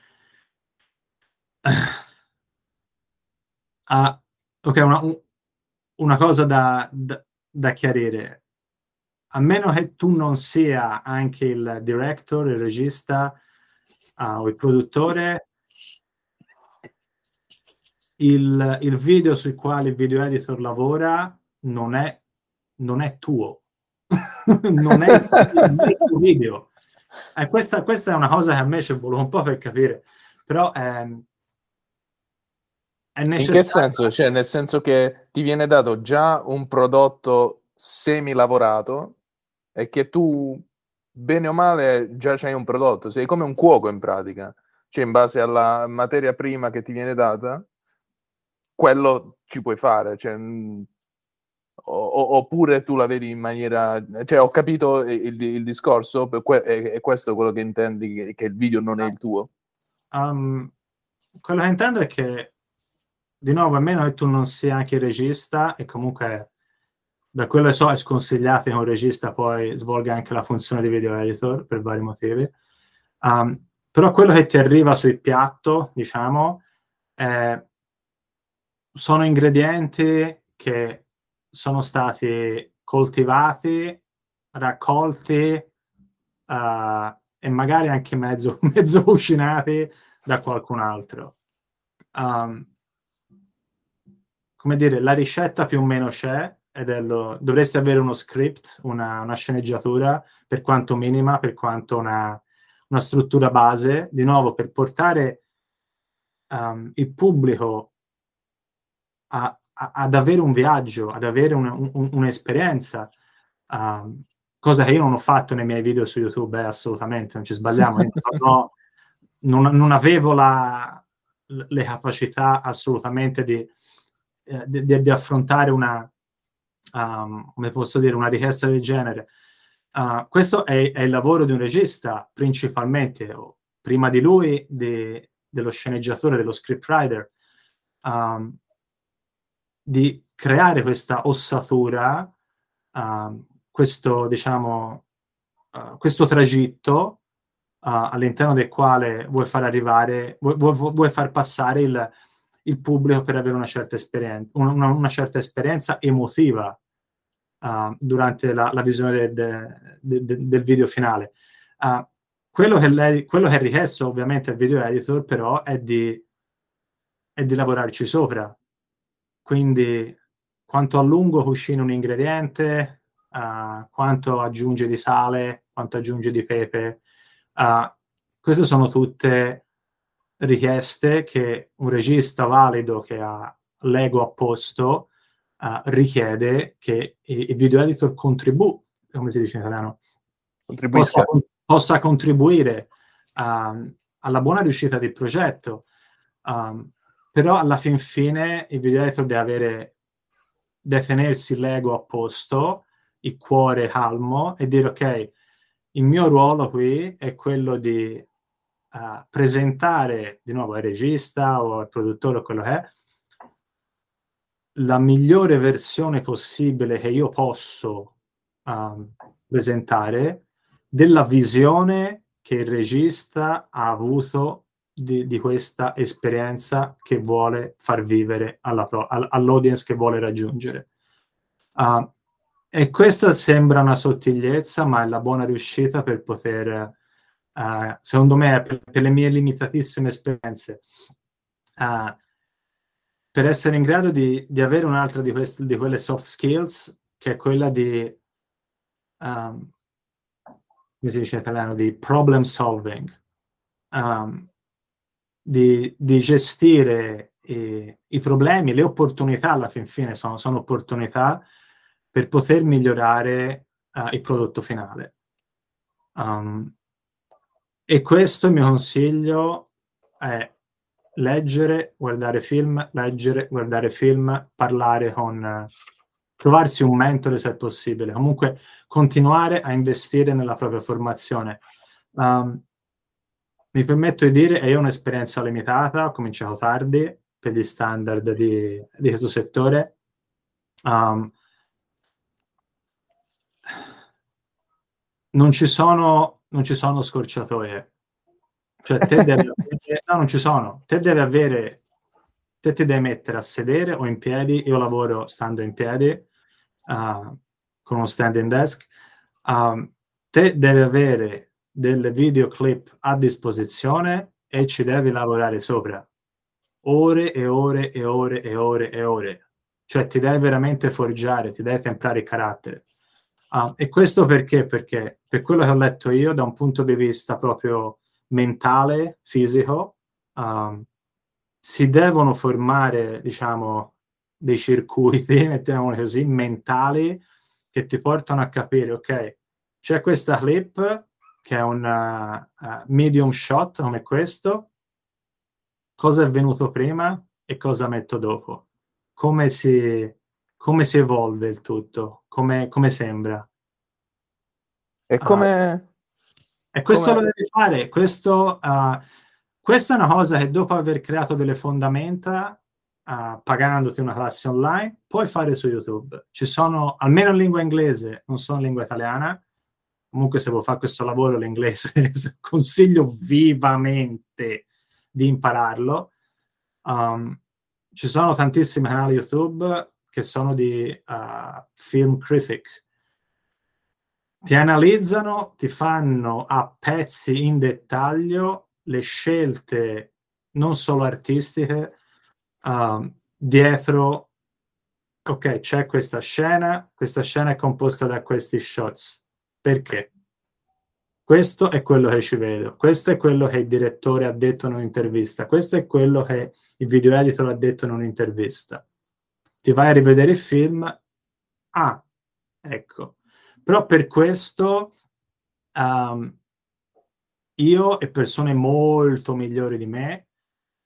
S1: uh, ok, una, una cosa da, da, da chiarire a meno che tu non sia anche il director, il regista uh, o il produttore, il, il, video sul quale il video editor lavora non è, non è tuo, *laughs* non, è, il tuo video. Eh, questa, questa, è una cosa che a me ci vuole un po' per capire, però ehm,
S2: è necessario. In che senso? Cioè, nel senso che ti viene dato già un prodotto semi lavorato è che tu, bene o male, già c'hai un prodotto, sei come un cuoco in pratica, cioè in base alla materia prima che ti viene data, quello ci puoi fare, cioè, o, oppure tu la vedi in maniera... Cioè, ho capito il, il discorso, que- è, questo quello che intendi, che, il video non è il tuo?
S1: Um, quello che intendo è che, di nuovo, a meno che tu non sia anche regista, e comunque da quello che so è sconsigliato che un regista poi svolga anche la funzione di video editor per vari motivi. Um, però quello che ti arriva sul piatto, diciamo, eh, sono ingredienti che sono stati coltivati, raccolti uh, e magari anche mezzo, *laughs* mezzo cucinati da qualcun altro. Um, come dire, la ricetta più o meno c'è, ed è lo, dovresti avere uno script, una, una, sceneggiatura, per quanto minima, per quanto una, una struttura base, di nuovo per portare um, il pubblico a, a, ad avere un viaggio, ad avere un, un, un'esperienza, um, cosa che io non ho fatto nei miei video su YouTube, eh, assolutamente, non ci sbagliamo, non, non, non, avevo la, le capacità assolutamente di, eh, di, di affrontare una um, come posso dire, una richiesta del genere. Uh, questo è, è, il lavoro di un regista, principalmente, prima di lui, de, dello sceneggiatore, dello scriptwriter, um, di creare questa ossatura, uh, questo, diciamo, uh, questo tragitto all'interno del quale vuoi far arrivare, vuoi, vuoi, vuoi far passare il, il, pubblico per avere una certa esperienza, una, una certa esperienza emotiva uh, durante la, la visione de, de, de, del video finale. Uh, quello, che quello, che è richiesto ovviamente al video editor però è di, è di lavorarci sopra. Quindi quanto a lungo cucina un ingrediente, uh, quanto aggiunge di sale, quanto aggiunge di pepe. Uh, queste sono tutte richieste che un regista valido che ha l'ego a posto uh, richiede che il video editor contribu- come si dice in italiano, possa, possa, contribuire uh, alla buona riuscita del progetto. Um, però alla fin fine il video editor deve avere deve tenersi l'ego a posto, il cuore calmo e dire ok, il mio ruolo qui è quello di uh, presentare di nuovo al regista o al produttore o quello che è, la migliore versione possibile che io posso uh, presentare della visione che il regista ha avuto di, di questa esperienza che vuole far vivere pro, all'audience che vuole raggiungere. Uh, e questa sembra una sottigliezza, ma è la buona riuscita per poter, uh, secondo me, per, per, le mie limitatissime esperienze, uh, per essere in grado di, di avere un'altra di, queste, di quelle soft skills, che è quella di, um, come si dice in italiano, di problem solving, um, di, di, gestire i, i, problemi, le opportunità alla fin fine sono, sono opportunità per poter migliorare uh, il prodotto finale. Um, e questo il mio consiglio è leggere, guardare film, leggere, guardare film, parlare con, trovarsi un mentore se è possibile, comunque continuare a investire nella propria formazione. Um, mi permetto di dire, è un'esperienza limitata, ho cominciato tardi per gli standard di, di questo settore. Um, non ci sono, non ci sono scorciatoie. Cioè, te devi *laughs* no, non ci sono. Te devi avere, te ti devi mettere a sedere o in piedi. Io lavoro stando in piedi uh, con uno standing desk. Um, te devi avere delle videoclip a disposizione e ci devi lavorare sopra ore e ore e ore e ore e ore. Cioè, ti devi veramente forgiare, ti devi temprare il carattere. Uh, e questo perché? Perché per quello che ho letto io, da un punto di vista proprio mentale, fisico, um, si devono formare, diciamo, dei circuiti, *laughs* mettiamoli così, mentali, che ti portano a capire, ok, c'è questa clip che è un uh, uh, medium shot come questo, cosa è venuto prima e cosa metto dopo, come si come si evolve il tutto, come, come sembra.
S2: E come... Uh,
S1: e questo come... lo devi fare, questo, uh, questa è una cosa che dopo aver creato delle fondamenta, uh, pagandoti una classe online, puoi fare su YouTube. Ci sono, almeno in lingua inglese, non sono in lingua italiana, comunque se vuoi fare questo lavoro l'inglese *laughs* consiglio vivamente di impararlo. Um, ci sono tantissimi canali YouTube che sono di uh, film critic. Ti analizzano, ti fanno a pezzi in dettaglio le scelte non solo artistiche uh, dietro ok c'è questa scena questa scena è composta da questi shots perché questo è quello che ci vedo questo è quello che il direttore ha detto in un'intervista questo è quello che il video editor ha detto in un'intervista ti vai a rivedere il film, ah, ecco. Però per questo um, io e persone molto migliori di me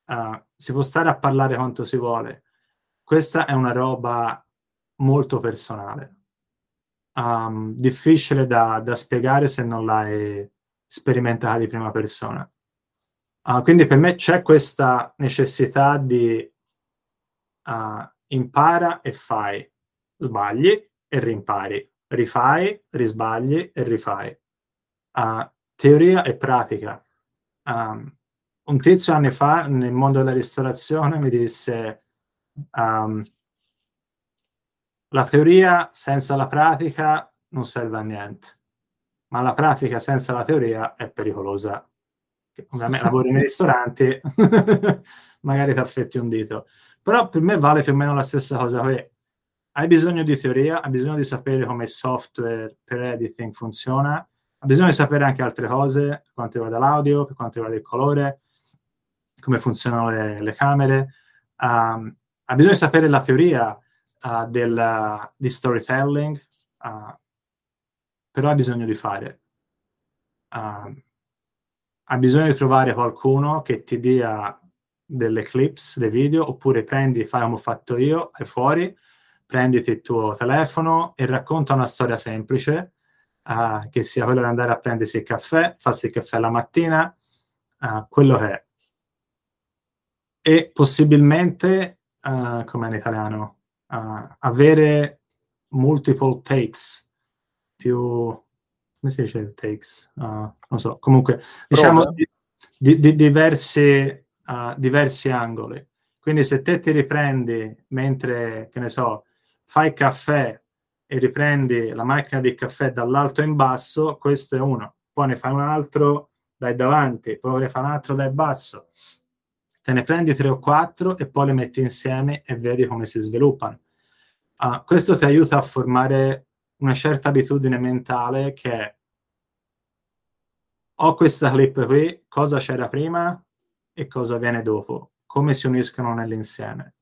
S1: uh, si può stare a parlare quanto si vuole. Questa è una roba molto personale. Um, difficile da, da, spiegare se non l'hai sperimentata di prima persona. Uh, quindi per me c'è questa necessità di uh, impara e fai, sbagli e rimpari, rifai, risbagli e rifai. Uh, teoria e pratica. Um, un tizio anni fa nel mondo della ristorazione mi disse um, la teoria senza la pratica non serve a niente, ma la pratica senza la teoria è pericolosa. Ovviamente *laughs* lavori nei ristoranti, *laughs* magari ti affetti un dito. Però per me vale più o meno la stessa cosa. Che hai bisogno di teoria, hai bisogno di sapere come il software per editing funziona, hai bisogno di sapere anche altre cose, per quanto riguarda l'audio, per quanto riguarda il colore, come funzionano le, le camere. Um, hai bisogno di sapere la teoria uh, del, di storytelling, uh, però hai bisogno di fare. Uh, hai bisogno di trovare qualcuno che ti dia delle clips dei video oppure prendi, fai come ho fatto io, è fuori, prenditi il tuo telefono e racconta una storia semplice, uh, che sia quella di andare a prendersi il caffè, farsi il caffè la mattina, uh, quello che è. E possibilmente, uh, come in italiano, avere multiple takes, più, come si dice takes? Non so, comunque, diciamo di, di, di diversi, diversi angoli. Quindi se te ti riprendi mentre, che ne so, fai caffè e riprendi la macchina di caffè dall'alto in basso, questo è uno. Poi ne fai un altro dai davanti, poi ne fai un altro dai basso. Te ne prendi tre o quattro e poi le metti insieme e vedi come si sviluppano. Uh, questo ti aiuta a formare una certa abitudine mentale che è ho questa clip qui, cosa c'era prima e cosa viene dopo, come si uniscono nell'insieme.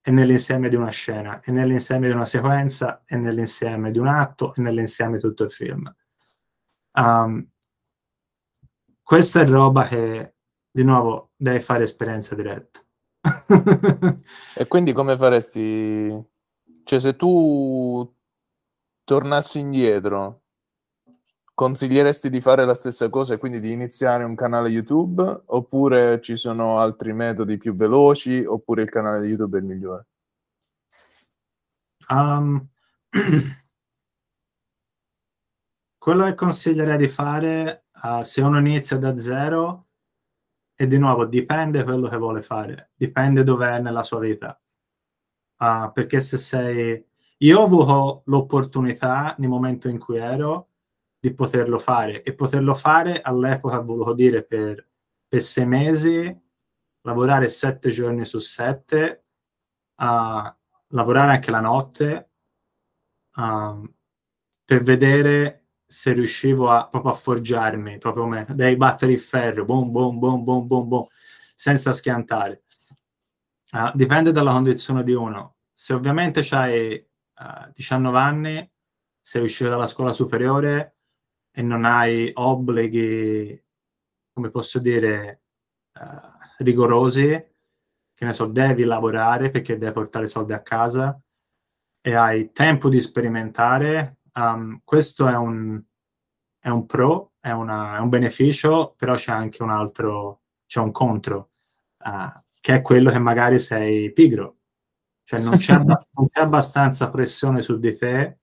S1: E nell'insieme di una scena, e nell'insieme di una sequenza, e nell'insieme di un atto, e nell'insieme di tutto il film. Um, questa è roba che, di nuovo, devi fare esperienza diretta.
S2: e quindi come faresti? Cioè, se tu tornassi indietro consiglieresti di fare la stessa cosa e quindi di iniziare un canale YouTube oppure ci sono altri metodi più veloci oppure il canale di YouTube è il migliore?
S1: Um, *clears throat* quello che consiglierei di fare uh, se uno inizia da zero e di nuovo dipende quello che vuole fare, dipende dove è nella sua vita. Uh, perché se sei... Io ho avuto l'opportunità nel momento in cui ero di poterlo fare. E poterlo fare all'epoca volevo dire per, per sei mesi lavorare sette giorni su sette uh, lavorare anche la notte uh, per vedere se riuscivo a, proprio a forgiarmi proprio come dei battere il ferro boom boom boom boom boom boom senza schiantare. Uh, dipende dalla condizione di uno. Se ovviamente hai 19 anni sei uscito dalla scuola superiore e non hai obblighi, come posso dire, uh, rigorosi, che ne so, devi lavorare perché devi portare soldi a casa e hai tempo di sperimentare, um, questo è un, è un pro, è, una, è, un beneficio, però c'è anche un altro, c'è un contro, uh, che è quello che magari sei pigro, cioè non c'è, *laughs* abbast- non c'è abbastanza pressione su di te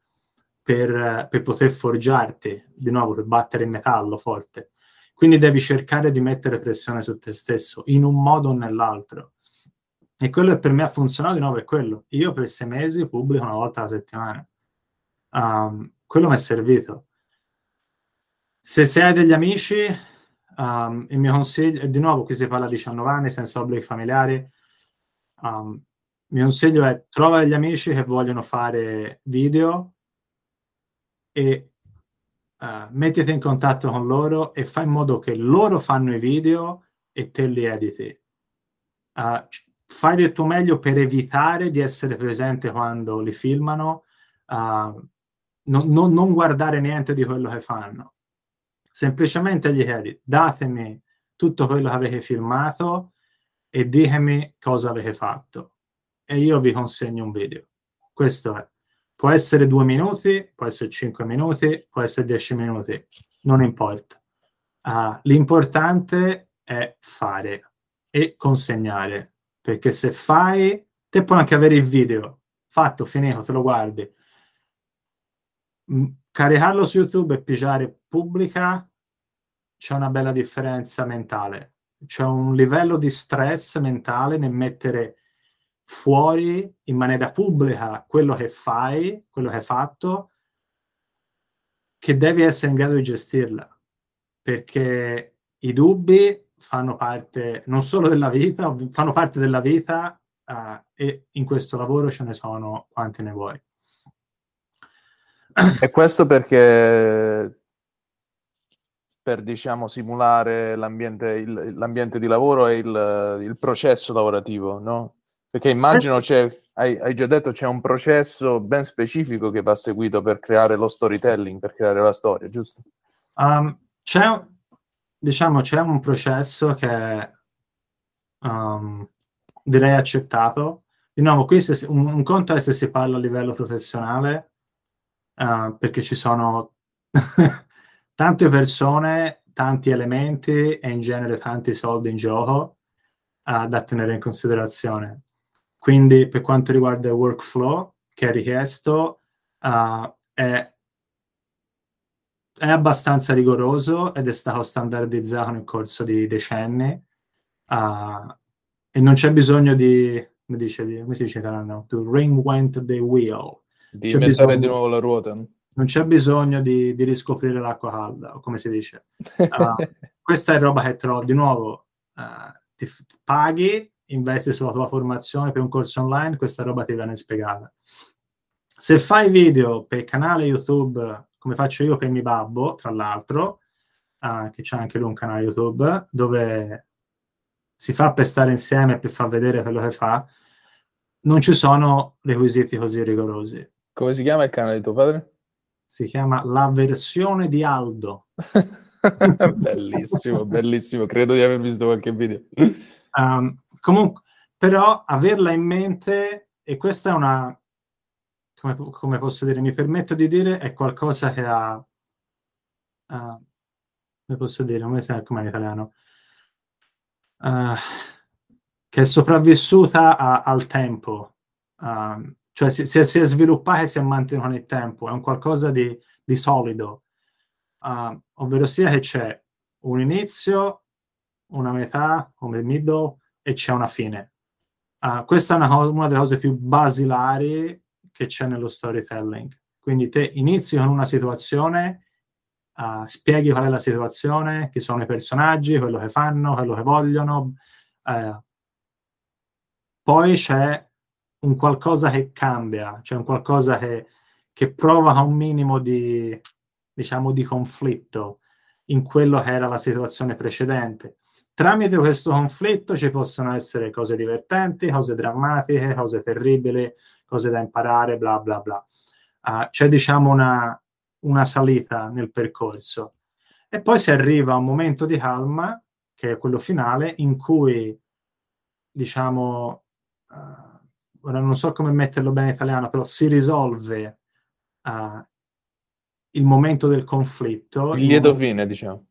S1: per, per poter forgiarti, di nuovo, per battere il metallo forte. Quindi devi cercare di mettere pressione su te stesso, in un modo o nell'altro. E quello che per me ha funzionato di nuovo è quello. Io per sei mesi pubblico una volta alla settimana. Um, quello mi è servito. Se sei degli amici, um, il mio consiglio, e di nuovo qui si parla di 19 anni, senza obblighi familiari, um, il mio consiglio è trova degli amici che vogliono fare video e uh, mettiti in contatto con loro e fai in modo che loro fanno i video e te li editi. Uh, fai del tuo meglio per evitare di essere presente quando li filmano, uh, non, non, non, guardare niente di quello che fanno. Semplicemente gli chiedi, datemi tutto quello che avete filmato e ditemi cosa avete fatto. E io vi consegno un video. Questo è. Può essere due minuti, può essere cinque minuti, può essere dieci minuti, non importa. Uh, l'importante è fare e consegnare, perché se fai, te puoi anche avere il video fatto, finito, te lo guardi. Mm, caricarlo su YouTube e pigiare pubblica c'è una bella differenza mentale. C'è un livello di stress mentale nel mettere fuori in maniera pubblica quello che fai, quello che hai fatto, che devi essere in grado di gestirla, perché i dubbi fanno parte non solo della vita, fanno parte della vita uh, e in questo lavoro ce ne sono quanti ne vuoi. *clears throat*
S2: E questo perché per diciamo simulare l'ambiente, il, l'ambiente di lavoro e il, il processo lavorativo, no? Perché immagino c'è, hai, hai, già detto, c'è un processo ben specifico che va seguito per creare lo storytelling, per creare la storia, giusto?
S1: Um, c'è, diciamo, c'è un processo che um, direi accettato. Di nuovo, qui se, un, un, conto è se si parla a livello professionale, uh, perché ci sono *laughs* tante persone, tanti elementi e in genere tanti soldi in gioco uh, da tenere in considerazione quindi per quanto riguarda il workflow che è richiesto, uh, è, è, abbastanza rigoroso ed è stato standardizzato nel corso di decenni uh, e non c'è bisogno di, come, dice, di, come si dice in italiano, to reinvent the wheel.
S2: Di c'è inventare bisogno, di nuovo la ruota.
S1: Non c'è bisogno di, di riscoprire l'acqua calda, o come si dice. Uh, *laughs* questa è roba che trovo, di nuovo, ti, ti paghi investi sulla tua formazione per un corso online, questa roba ti viene spiegata. Se fai video per canale YouTube, come faccio io per mio babbo, tra l'altro, uh, che c'è anche lui un canale YouTube, dove si fa per stare insieme e per far vedere quello che fa, non ci sono requisiti così rigorosi.
S2: Come si chiama il canale di tuo padre?
S1: Si chiama La versione di Aldo. *laughs*
S2: bellissimo, bellissimo. Credo di aver visto qualche video.
S1: Um, Comunque, però averla in mente, e questa è una, come, come posso dire, mi permetto di dire, è qualcosa che ha, uh, come posso dire, come si come in italiano, uh, che è sopravvissuta a, al tempo, uh, cioè si, si, si, è sviluppata e si è mantenuta nel tempo, è un qualcosa di, di solido, uh, ovvero sia che c'è un inizio, una metà, come middle, e c'è una fine. Uh, questa è una, una, delle cose più basilari che c'è nello storytelling. Quindi te inizi con una situazione, uh, spieghi qual è la situazione, chi sono i personaggi, quello che fanno, quello che vogliono. Uh, poi c'è un qualcosa che cambia, c'è un qualcosa che, che provoca un minimo di, diciamo, di conflitto in quello che era la situazione precedente tramite questo conflitto ci possono essere cose divertenti, cose drammatiche, cose terribili, cose da imparare, bla bla bla. Uh, c'è diciamo una, una, salita nel percorso. E poi si arriva a un momento di calma, che è quello finale, in cui diciamo, uh, ora non so come metterlo bene in italiano, però si risolve uh, il momento del conflitto.
S2: Il lieto fine, diciamo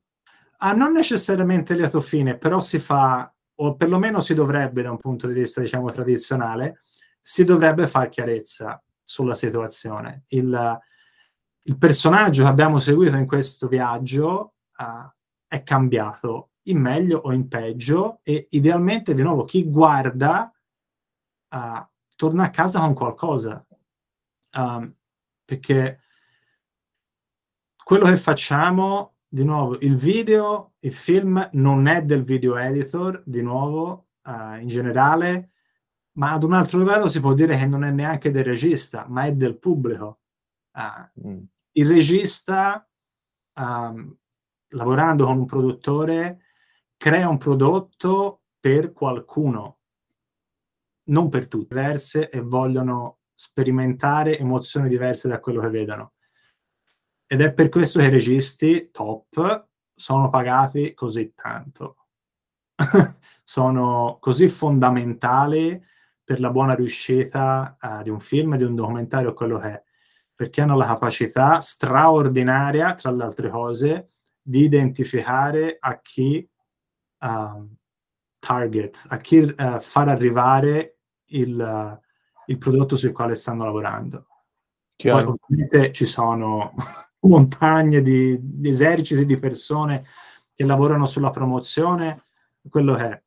S1: Ah, non necessariamente lieto fine, però si fa, o perlomeno si dovrebbe da un punto di vista, diciamo, tradizionale, si dovrebbe fare chiarezza sulla situazione. Il, il personaggio che abbiamo seguito in questo viaggio uh, è cambiato in meglio o in peggio e idealmente, di nuovo, chi guarda uh, torna a casa con qualcosa. Um, perché quello che facciamo di nuovo, il video, il film non è del video editor, di nuovo, uh, in generale, ma ad un altro livello si può dire che non è neanche del regista, ma è del pubblico. Uh, mm. Il regista, um, lavorando con un produttore, crea un prodotto per qualcuno, non per tutti, diverse e vogliono sperimentare emozioni diverse da quello che vedono. Ed è per questo che i registi top sono pagati così tanto. *laughs* sono così fondamentali per la buona riuscita uh, di un film, di un documentario, quello che è, perché hanno la capacità straordinaria, tra le altre cose, di identificare a chi uh, target, a chi uh, far arrivare il, il, prodotto sul quale stanno lavorando. Chiaro. Poi ovviamente ci sono montagne di, di, eserciti di persone che lavorano sulla promozione, quello che è.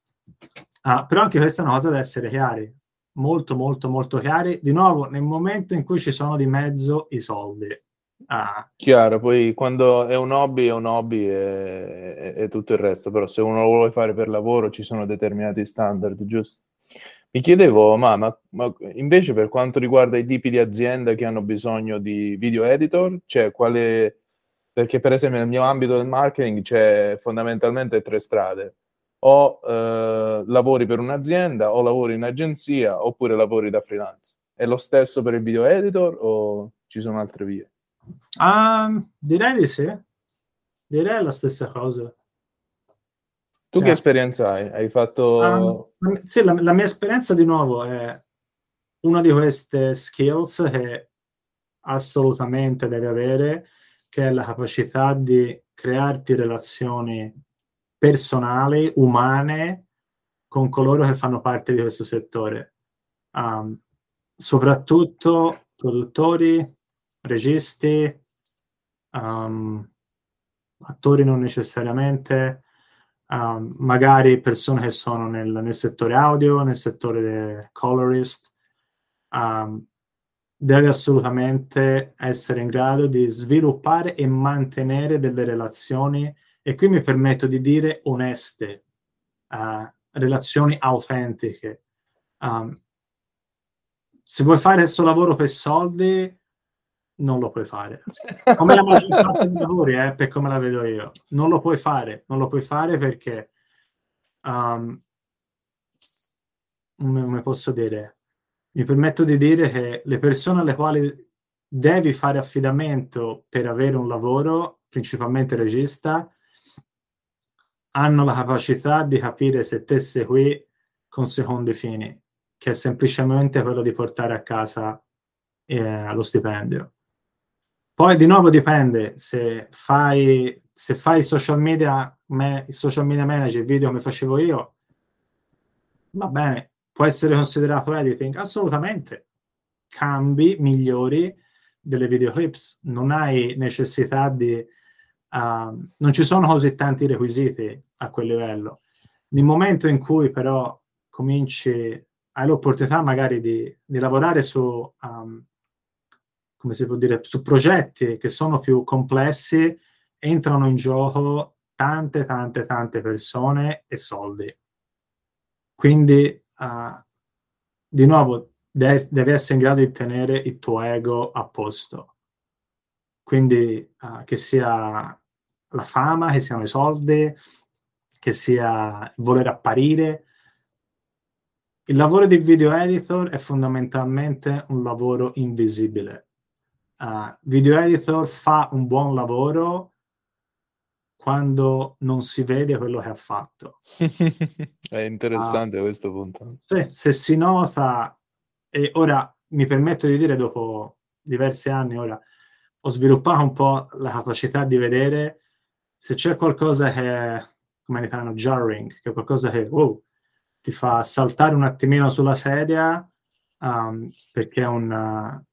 S1: Ah, però anche questa è una cosa da essere chiari, molto molto molto chiari, di nuovo nel momento in cui ci sono di mezzo i soldi.
S2: Ah. Chiaro, poi quando è un hobby è un hobby e, e, e tutto il resto, però se uno lo vuole fare per lavoro ci sono determinati standard, giusto? Mi chiedevo, ma, ma, ma, invece per quanto riguarda i tipi di azienda che hanno bisogno di video editor, cioè quale... Perché per esempio nel mio ambito del marketing c'è fondamentalmente tre strade. O eh, lavori per un'azienda, o lavori in agenzia, oppure lavori da freelance. È lo stesso per il video editor o ci sono altre vie?
S1: Um, direi di sì. Direi la stessa cosa.
S2: Tu che esperienza hai? Hai fatto...
S1: Um, sì, la, la, mia esperienza di nuovo è una di queste skills che assolutamente devi avere, che è la capacità di crearti relazioni personali, umane, con coloro che fanno parte di questo settore. um, soprattutto produttori, registi, um, attori non necessariamente, um, magari persone che sono nel, nel, settore audio, nel settore del colorist, um, deve assolutamente essere in grado di sviluppare e mantenere delle relazioni, e qui mi permetto di dire oneste, uh, relazioni autentiche. Um, se vuoi fare questo lavoro per soldi, non lo puoi fare. Come la maggior parte dei lavori, eh, per come la vedo io. Non lo puoi fare, non lo puoi fare perché, um, come posso dire, mi permetto di dire che le persone alle quali devi fare affidamento per avere un lavoro, principalmente regista, hanno la capacità di capire se te sei qui con secondi fini, che è semplicemente quello di portare a casa eh, lo stipendio. Poi di nuovo dipende se fai, se fai social media, me, social media manager, video come facevo io, va bene, può essere considerato editing? Assolutamente. Cambi migliori delle videoclips, non hai necessità di... Uh, non ci sono così tanti requisiti a quel livello. Nel momento in cui però cominci, hai l'opportunità magari di, di lavorare su... Um, come si può dire, su progetti che sono più complessi, entrano in gioco tante, tante, tante persone e soldi. Quindi, uh, di nuovo, de- devi essere in grado di tenere il tuo ego a posto. Quindi, uh, che sia la fama, che siano i soldi, che sia voler apparire. Il lavoro di video editor è fondamentalmente un lavoro invisibile uh, video editor fa un buon lavoro quando non si vede quello che ha fatto. *laughs*
S2: È interessante uh, questo punto.
S1: Se, se si nota, e ora mi permetto di dire dopo diversi anni, ora ho sviluppato un po' la capacità di vedere se c'è qualcosa che come ne fanno, jarring, che è qualcosa che oh, ti fa saltare un attimino sulla sedia um, perché è un,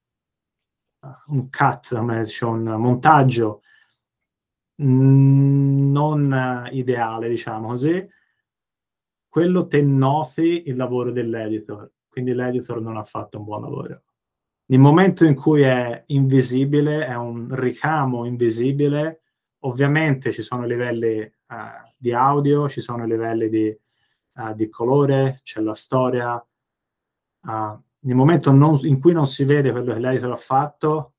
S1: un cut, un montaggio non ideale, diciamo così, quello te noti il lavoro dell'editor, quindi l'editor non ha fatto un buon lavoro. Nel momento in cui è invisibile, è un ricamo invisibile, ovviamente ci sono livelli uh, di audio, ci sono livelli di, uh, di colore, c'è la storia, uh, nel momento non, in cui non si vede quello che l'editor ha fatto,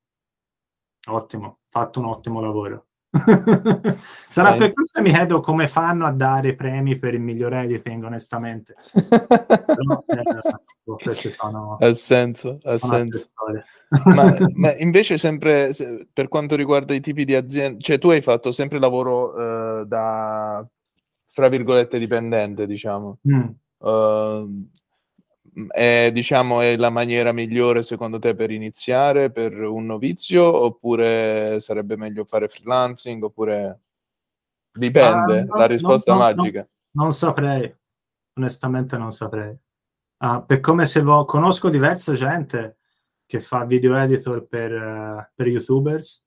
S1: ottimo, fatto un ottimo lavoro. *laughs* Sarà okay. per questo che mi chiedo come fanno a dare premi per il miglior editing, onestamente. *laughs* Però,
S2: eh, sono, ha senso, ha senso. ma, *laughs* ma, invece sempre se, per quanto riguarda i tipi di aziende, cioè tu hai fatto sempre lavoro uh, da, fra virgolette, dipendente, diciamo. Mm. Uh, è, diciamo, è la maniera migliore secondo te per iniziare per un novizio? Oppure sarebbe meglio fare freelancing? Oppure dipende uh, no, la risposta no, magica.
S1: no, non saprei. Onestamente non saprei. Uh, per come se vo- conosco diversa gente che fa video editor per, uh, per youtubers.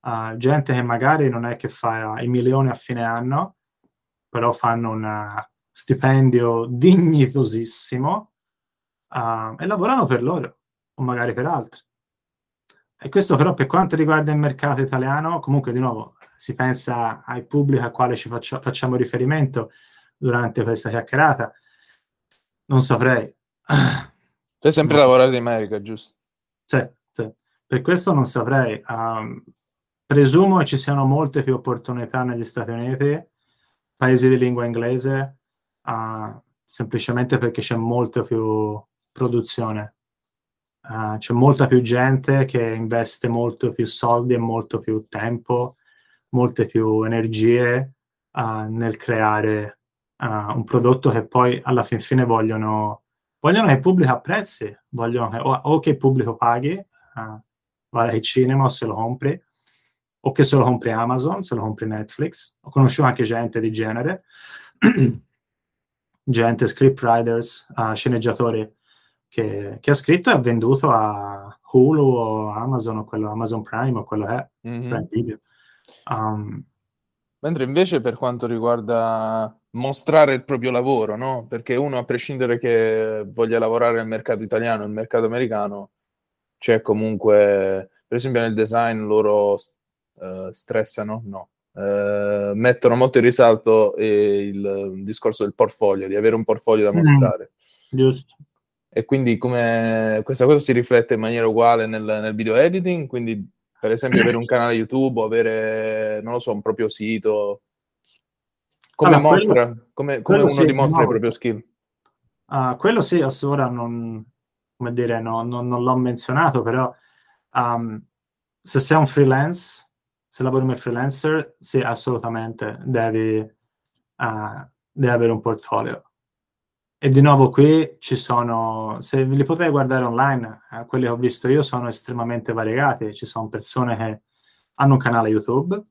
S1: Uh, gente che magari non è che fa i milioni a fine anno però fanno un stipendio dignitosissimo uh, e lavorano per loro o magari per altri. E questo però per quanto riguarda il mercato italiano, comunque di nuovo si pensa ai pubblici al quale ci faccio, facciamo riferimento durante questa chiacchierata, non saprei. *clears throat*
S2: Tu sempre no. lavorato in America, giusto?
S1: Sì, sì. Per questo non saprei. Um, presumo che ci siano molte più opportunità negli Stati Uniti, paesi di lingua inglese, uh, semplicemente perché c'è molto più produzione. Uh, c'è molta più gente che investe molto più soldi e molto più tempo, molte più energie uh, nel creare uh, un prodotto che poi alla fin fine vogliono, vogliono che il pubblico apprezzi, vogliono che, o, o, che il pubblico paghi, vada al cinema o se lo compri, o che se lo compri Amazon, se lo compri Netflix. Ho conosciuto anche gente di genere, *clears throat* gente, scriptwriters, sceneggiatori che, che, ha scritto e ha venduto a Hulu o Amazon o quello Amazon Prime o quello è mm-hmm. Prime Video. Um,
S2: Mentre invece per quanto riguarda mostrare il proprio lavoro, no? Perché uno, a prescindere che voglia lavorare nel mercato italiano o nel mercato americano, c'è comunque, per esempio nel design loro uh, stressano, no, uh, mettono molto in risalto il, il, discorso del portfolio, di avere un portfolio da mm. mostrare.
S1: Mm, giusto.
S2: E quindi come questa cosa si riflette in maniera uguale nel, nel video editing, quindi per esempio avere un canale YouTube o avere, non lo so, un proprio sito. Come allora, mostra, quello, come, come uno sì, dimostra no. i propri skill?
S1: Uh, quello sì, ora non, come dire, no, non, non, l'ho menzionato, però um, se sei un freelance, se lavori come freelancer, sì, assolutamente devi, uh, devi avere un portfolio. E di nuovo qui ci sono, se li potete guardare online, eh, quelli che ho visto io sono estremamente variegati. Ci sono persone che hanno un canale YouTube,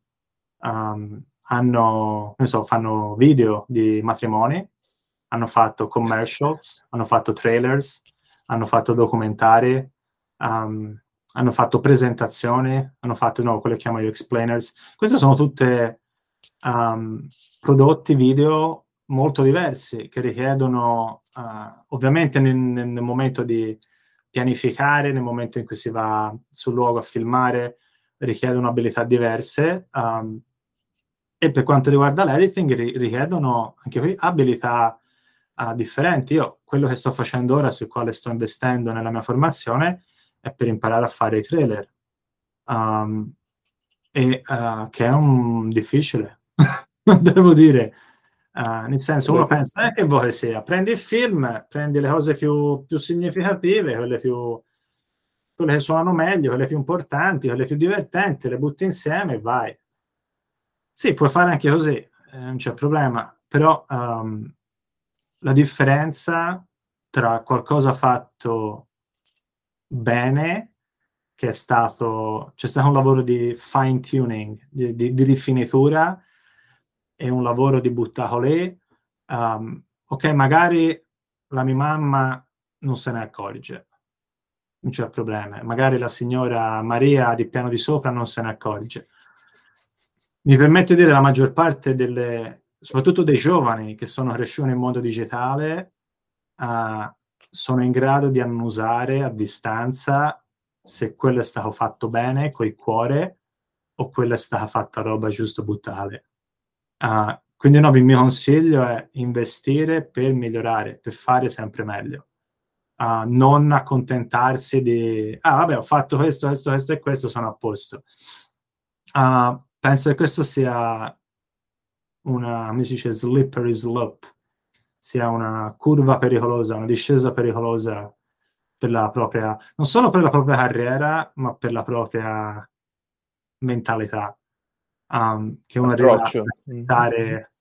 S1: um, hanno, so, fanno video di matrimoni, hanno fatto commercials, *laughs* hanno fatto trailers, hanno fatto documentari, um, hanno fatto presentazioni, hanno fatto no, quello che chiamo io explainers. Questi sono tutti um, prodotti video molto diversi che richiedono uh, ovviamente nel, nel, momento di pianificare, nel momento in cui si va sul luogo a filmare, richiedono abilità diverse um, e per quanto riguarda l'editing ri- richiedono anche qui abilità uh, differenti. Io quello che sto facendo ora, sul quale sto investendo nella mia formazione, è per imparare a fare i trailer, um, e, uh, che è un difficile, *laughs* devo dire Uh, nel senso, uno pensa eh, che vuole sia, prendi il film, prendi le cose più, più significative, quelle, più, quelle che suonano meglio, quelle più importanti, quelle più divertenti, le butti insieme e vai. Sì, puoi fare anche così, eh, non c'è problema, però um, la differenza tra qualcosa fatto bene, che è stato, c'è stato un lavoro di fine tuning, di, di, di rifinitura, è un lavoro di buttato lì, um, ok, magari la mia mamma non se ne accorge, non c'è problema, magari la signora Maria di piano di sopra non se ne accorge. Mi permetto di dire la maggior parte delle, soprattutto dei giovani che sono cresciuti in mondo digitale, uh, sono in grado di annusare a distanza se quello è stato fatto bene, col cuore, o quella è stata fatta roba giusto buttare. Uh, quindi no, il mio consiglio è investire per migliorare, per fare sempre meglio. Uh, non accontentarsi di, ah vabbè, ho fatto questo, questo, questo e questo, sono a posto. Uh, penso che questo sia una, come si dice, slippery slope, sia una curva pericolosa, una discesa pericolosa per la propria, non solo per la propria carriera, ma per la propria mentalità um, che uno
S2: Approccio.
S1: deve dare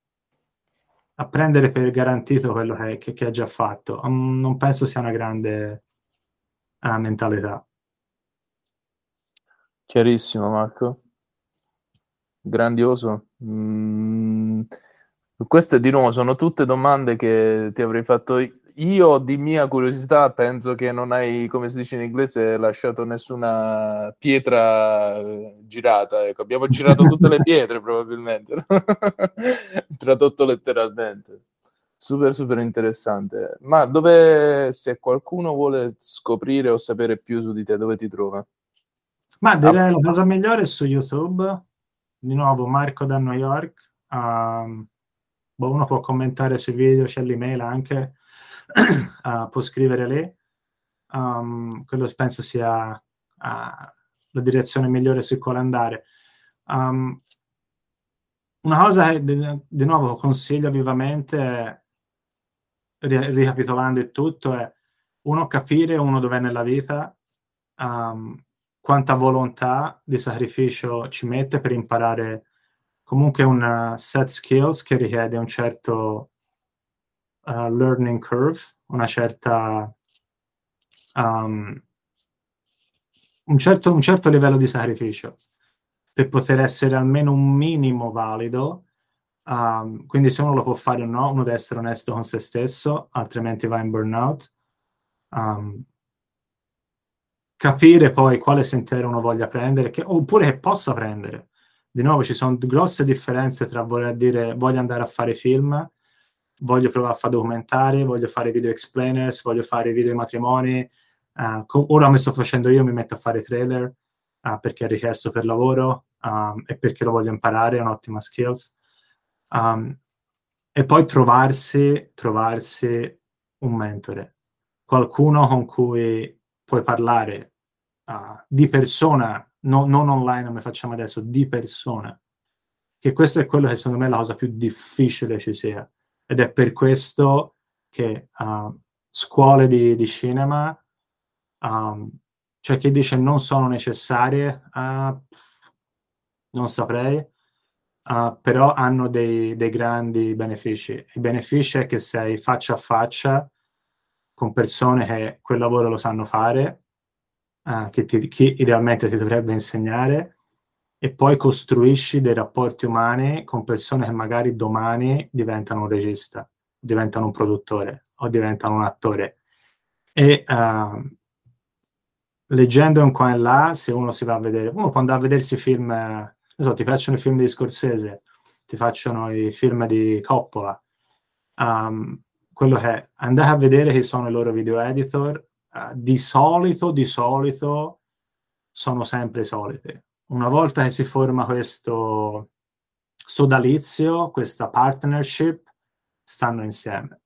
S1: a prendere per garantito quello che, che, che ha già fatto. Um, non penso sia una grande uh, mentalità.
S2: Chiarissimo, Marco. Grandioso. Mm, queste di nuovo sono tutte domande che ti avrei fatto io di mia curiosità penso che non hai, come si dice in inglese, lasciato nessuna pietra eh, girata. Ecco, abbiamo girato tutte le *laughs* pietre probabilmente, *laughs* tradotto letteralmente. Super, super interessante. Ma dove, se qualcuno vuole scoprire o sapere più su di te, dove ti trova?
S1: Ma ah. la cosa migliore è su YouTube. Di nuovo, Marco da New York. Um, uno può commentare sui video, c'è l'email anche uh, *clears throat* può scrivere lì. Um, quello penso sia uh, la direzione migliore su quale andare. Um, una cosa che di, di, nuovo consiglio vivamente, ri- ricapitolando il tutto, è uno capire uno dov'è nella vita, um, quanta volontà di sacrificio ci mette per imparare comunque un set skills che richiede un certo uh, learning curve, una certa, um, un, certo, un certo livello di sacrificio per poter essere almeno un minimo valido. Um, quindi se uno lo può fare o no, uno deve essere onesto con se stesso, altrimenti va in burnout. um, capire poi quale sentiero uno voglia prendere, che, oppure che possa prendere. Di nuovo ci sono grosse differenze tra voler dire voglio andare a fare film, voglio provare a fare documentari, voglio fare video explainers, voglio fare video matrimoni. Uh, co- ora mi sto facendo io, mi metto a fare trailer uh, perché è richiesto per lavoro um, e perché lo voglio imparare, è un'ottima skills. Um, e poi trovarsi, trovarsi un mentore, qualcuno con cui puoi parlare uh, di persona, no, non online come facciamo adesso, di persona. Che questo è quello che secondo me è la cosa più difficile ci sia. Ed è per questo che uh, scuole di, di cinema, um, c'è chi dice non sono necessarie, uh, non saprei, uh, però hanno dei, dei, grandi benefici. I benefici è che sei faccia a faccia con persone che quel lavoro lo sanno fare, che ti, chi idealmente ti dovrebbe insegnare, e poi costruisci dei rapporti umani con persone che magari domani diventano un regista, diventano un produttore o diventano un attore. E uh, leggendo un qua e là, se uno si va a vedere, uno può andare a vedersi film, non so, ti piacciono i film di Scorsese, ti piacciono i film di Coppola, um, quello che andate a vedere chi sono i loro video editor, uh, di solito, di solito, sono sempre i soliti. Una volta che si forma questo sodalizio, questa partnership, stanno insieme.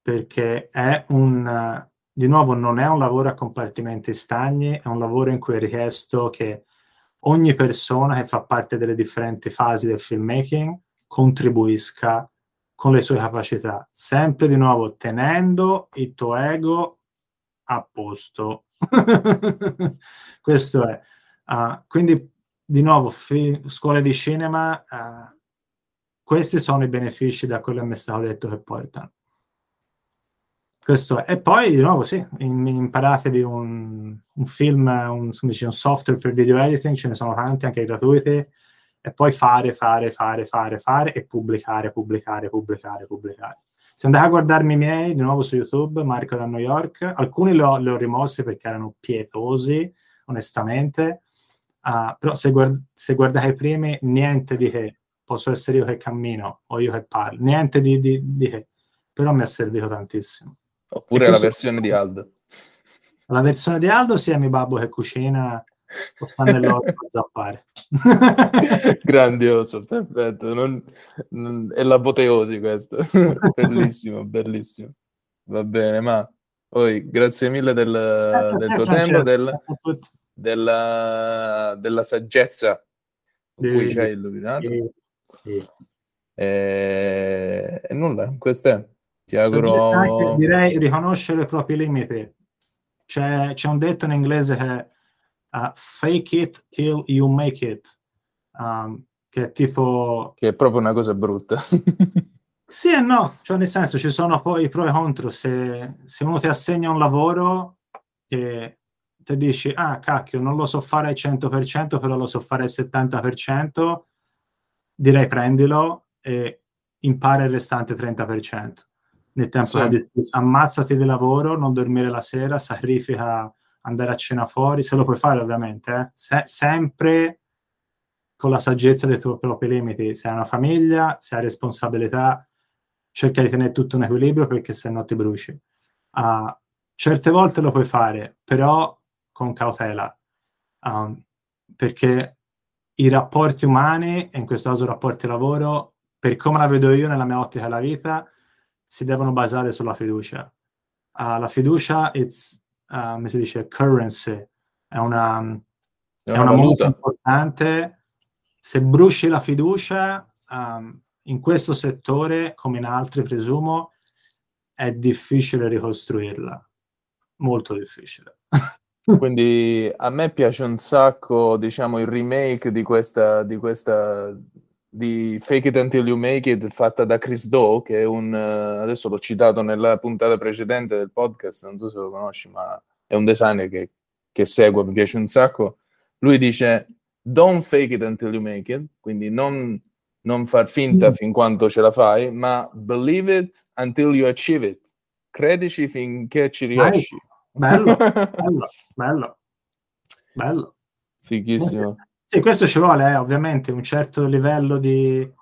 S1: Perché è un, di nuovo, non è un lavoro a compartimenti stagni, è un lavoro in cui è richiesto che ogni persona che fa parte delle differenti fasi del filmmaking contribuisca con le sue capacità, sempre di nuovo tenendo il tuo ego a posto. *laughs* Questo è. Uh, quindi, di nuovo, fi- scuole di cinema, uh, questi sono i benefici da quello che mi è stato detto che portano. Questo è. E poi di nuovo, sì, imparatevi un, un film, un, un, software per video editing, ce ne sono tanti, anche gratuiti, e poi fare, fare, fare, fare, fare e pubblicare, pubblicare, pubblicare, pubblicare. Se andate a guardarmi i miei, di nuovo su YouTube, Marco da New York, alcuni li ho, li ho rimossi perché erano pietosi, onestamente, uh, però se, guard- se, guardate i primi, niente di che, posso essere io che cammino o io che parlo, niente di, di, di che, però mi ha servito tantissimo.
S2: Oppure *laughs* la versione di Aldo.
S1: La versione di Aldo sì, è mio babbo che cucina o sta nell'orto a zappare. *laughs*
S2: Grandioso, perfetto. Non, non, è l'apoteosi questo. *laughs* bellissimo, bellissimo. Va bene, ma poi grazie mille del, grazie del te, tuo Francesco, tempo, del, della, della, saggezza con cui ci hai illuminato. Sì. E, e nulla, questo è. Ti auguro...
S1: Anche, direi riconoscere i propri limiti. C'è, c'è un detto in inglese che uh, fake it till you make it, um, che è tipo...
S2: Che è proprio una cosa brutta. *laughs*
S1: sì e no, cioè nel senso ci sono poi i pro e i contro. Se, se uno ti assegna un lavoro che ti dici, ah cacchio, non lo so fare al 100%, però lo so fare al 70%, direi prendilo e impara il restante 30% nel tempo sì. ammazzati di lavoro, non dormire la sera, sacrifica andare a cena fuori, se lo puoi fare ovviamente, eh? se- sempre con la saggezza dei tuoi propri limiti, se hai una famiglia, se hai responsabilità, cerca di tenere tutto in equilibrio perché se no ti bruci. Uh, certe volte lo puoi fare, però con cautela, um, perché i rapporti umani, e in questo caso rapporti lavoro, per come la vedo io nella mia ottica della vita, si devono basare sulla fiducia. Uh, la fiducia, it's, uh, come si dice, currency, è una, è una, una moneta importante. Se bruci la fiducia, um, in questo settore, come in altri, presumo, è difficile ricostruirla. Molto difficile. *laughs*
S2: Quindi a me piace un sacco, diciamo, il remake di questa, di questa di Fake It Until You Make It fatta da Chris Doe, che è un, adesso l'ho citato nella puntata precedente del podcast, non so se lo conosci, ma è un designer che, che seguo, mi piace un sacco. Lui dice, don't fake it until you make it, quindi non, non far finta mm. fin quanto ce la fai, ma believe it until you achieve it. credici finché ci riesci. Nice.
S1: Bello, *laughs* bello, bello, bello.
S2: Fighissimo.
S1: Sì, questo ci vuole eh, ovviamente un certo livello di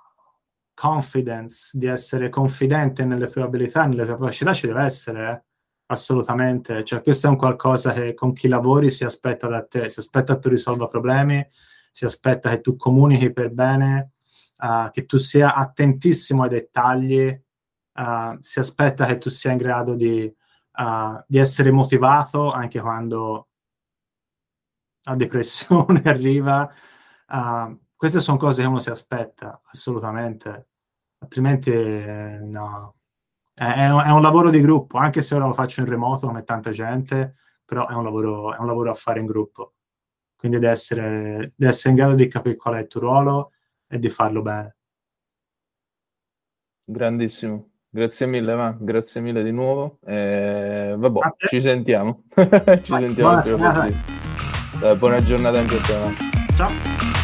S1: confidence, di essere confidente nelle tue abilità, nelle tue capacità, ci deve essere, eh? assolutamente. Cioè, questo è un qualcosa che con chi lavori si aspetta da te, si aspetta che tu risolva problemi, si aspetta che tu comunichi per bene, uh, che tu sia attentissimo ai dettagli, uh, si aspetta che tu sia in grado di, uh, di essere motivato anche quando la depressione *laughs* arriva. queste sono cose che uno si aspetta, assolutamente altrimenti eh, no. È, è, un, è, un, lavoro di gruppo, anche se ora lo faccio in remoto come tanta gente, però è un lavoro, è un lavoro a fare in gruppo. Quindi deve essere, essere in grado di capire qual è il tuo ruolo e di farlo bene.
S2: Grandissimo. Grazie mille, ma grazie mille di nuovo. Eh, vabbè, ci sentiamo. *laughs* ci Vai, sentiamo. Buona, buona giornata anche a te.
S1: Ciao.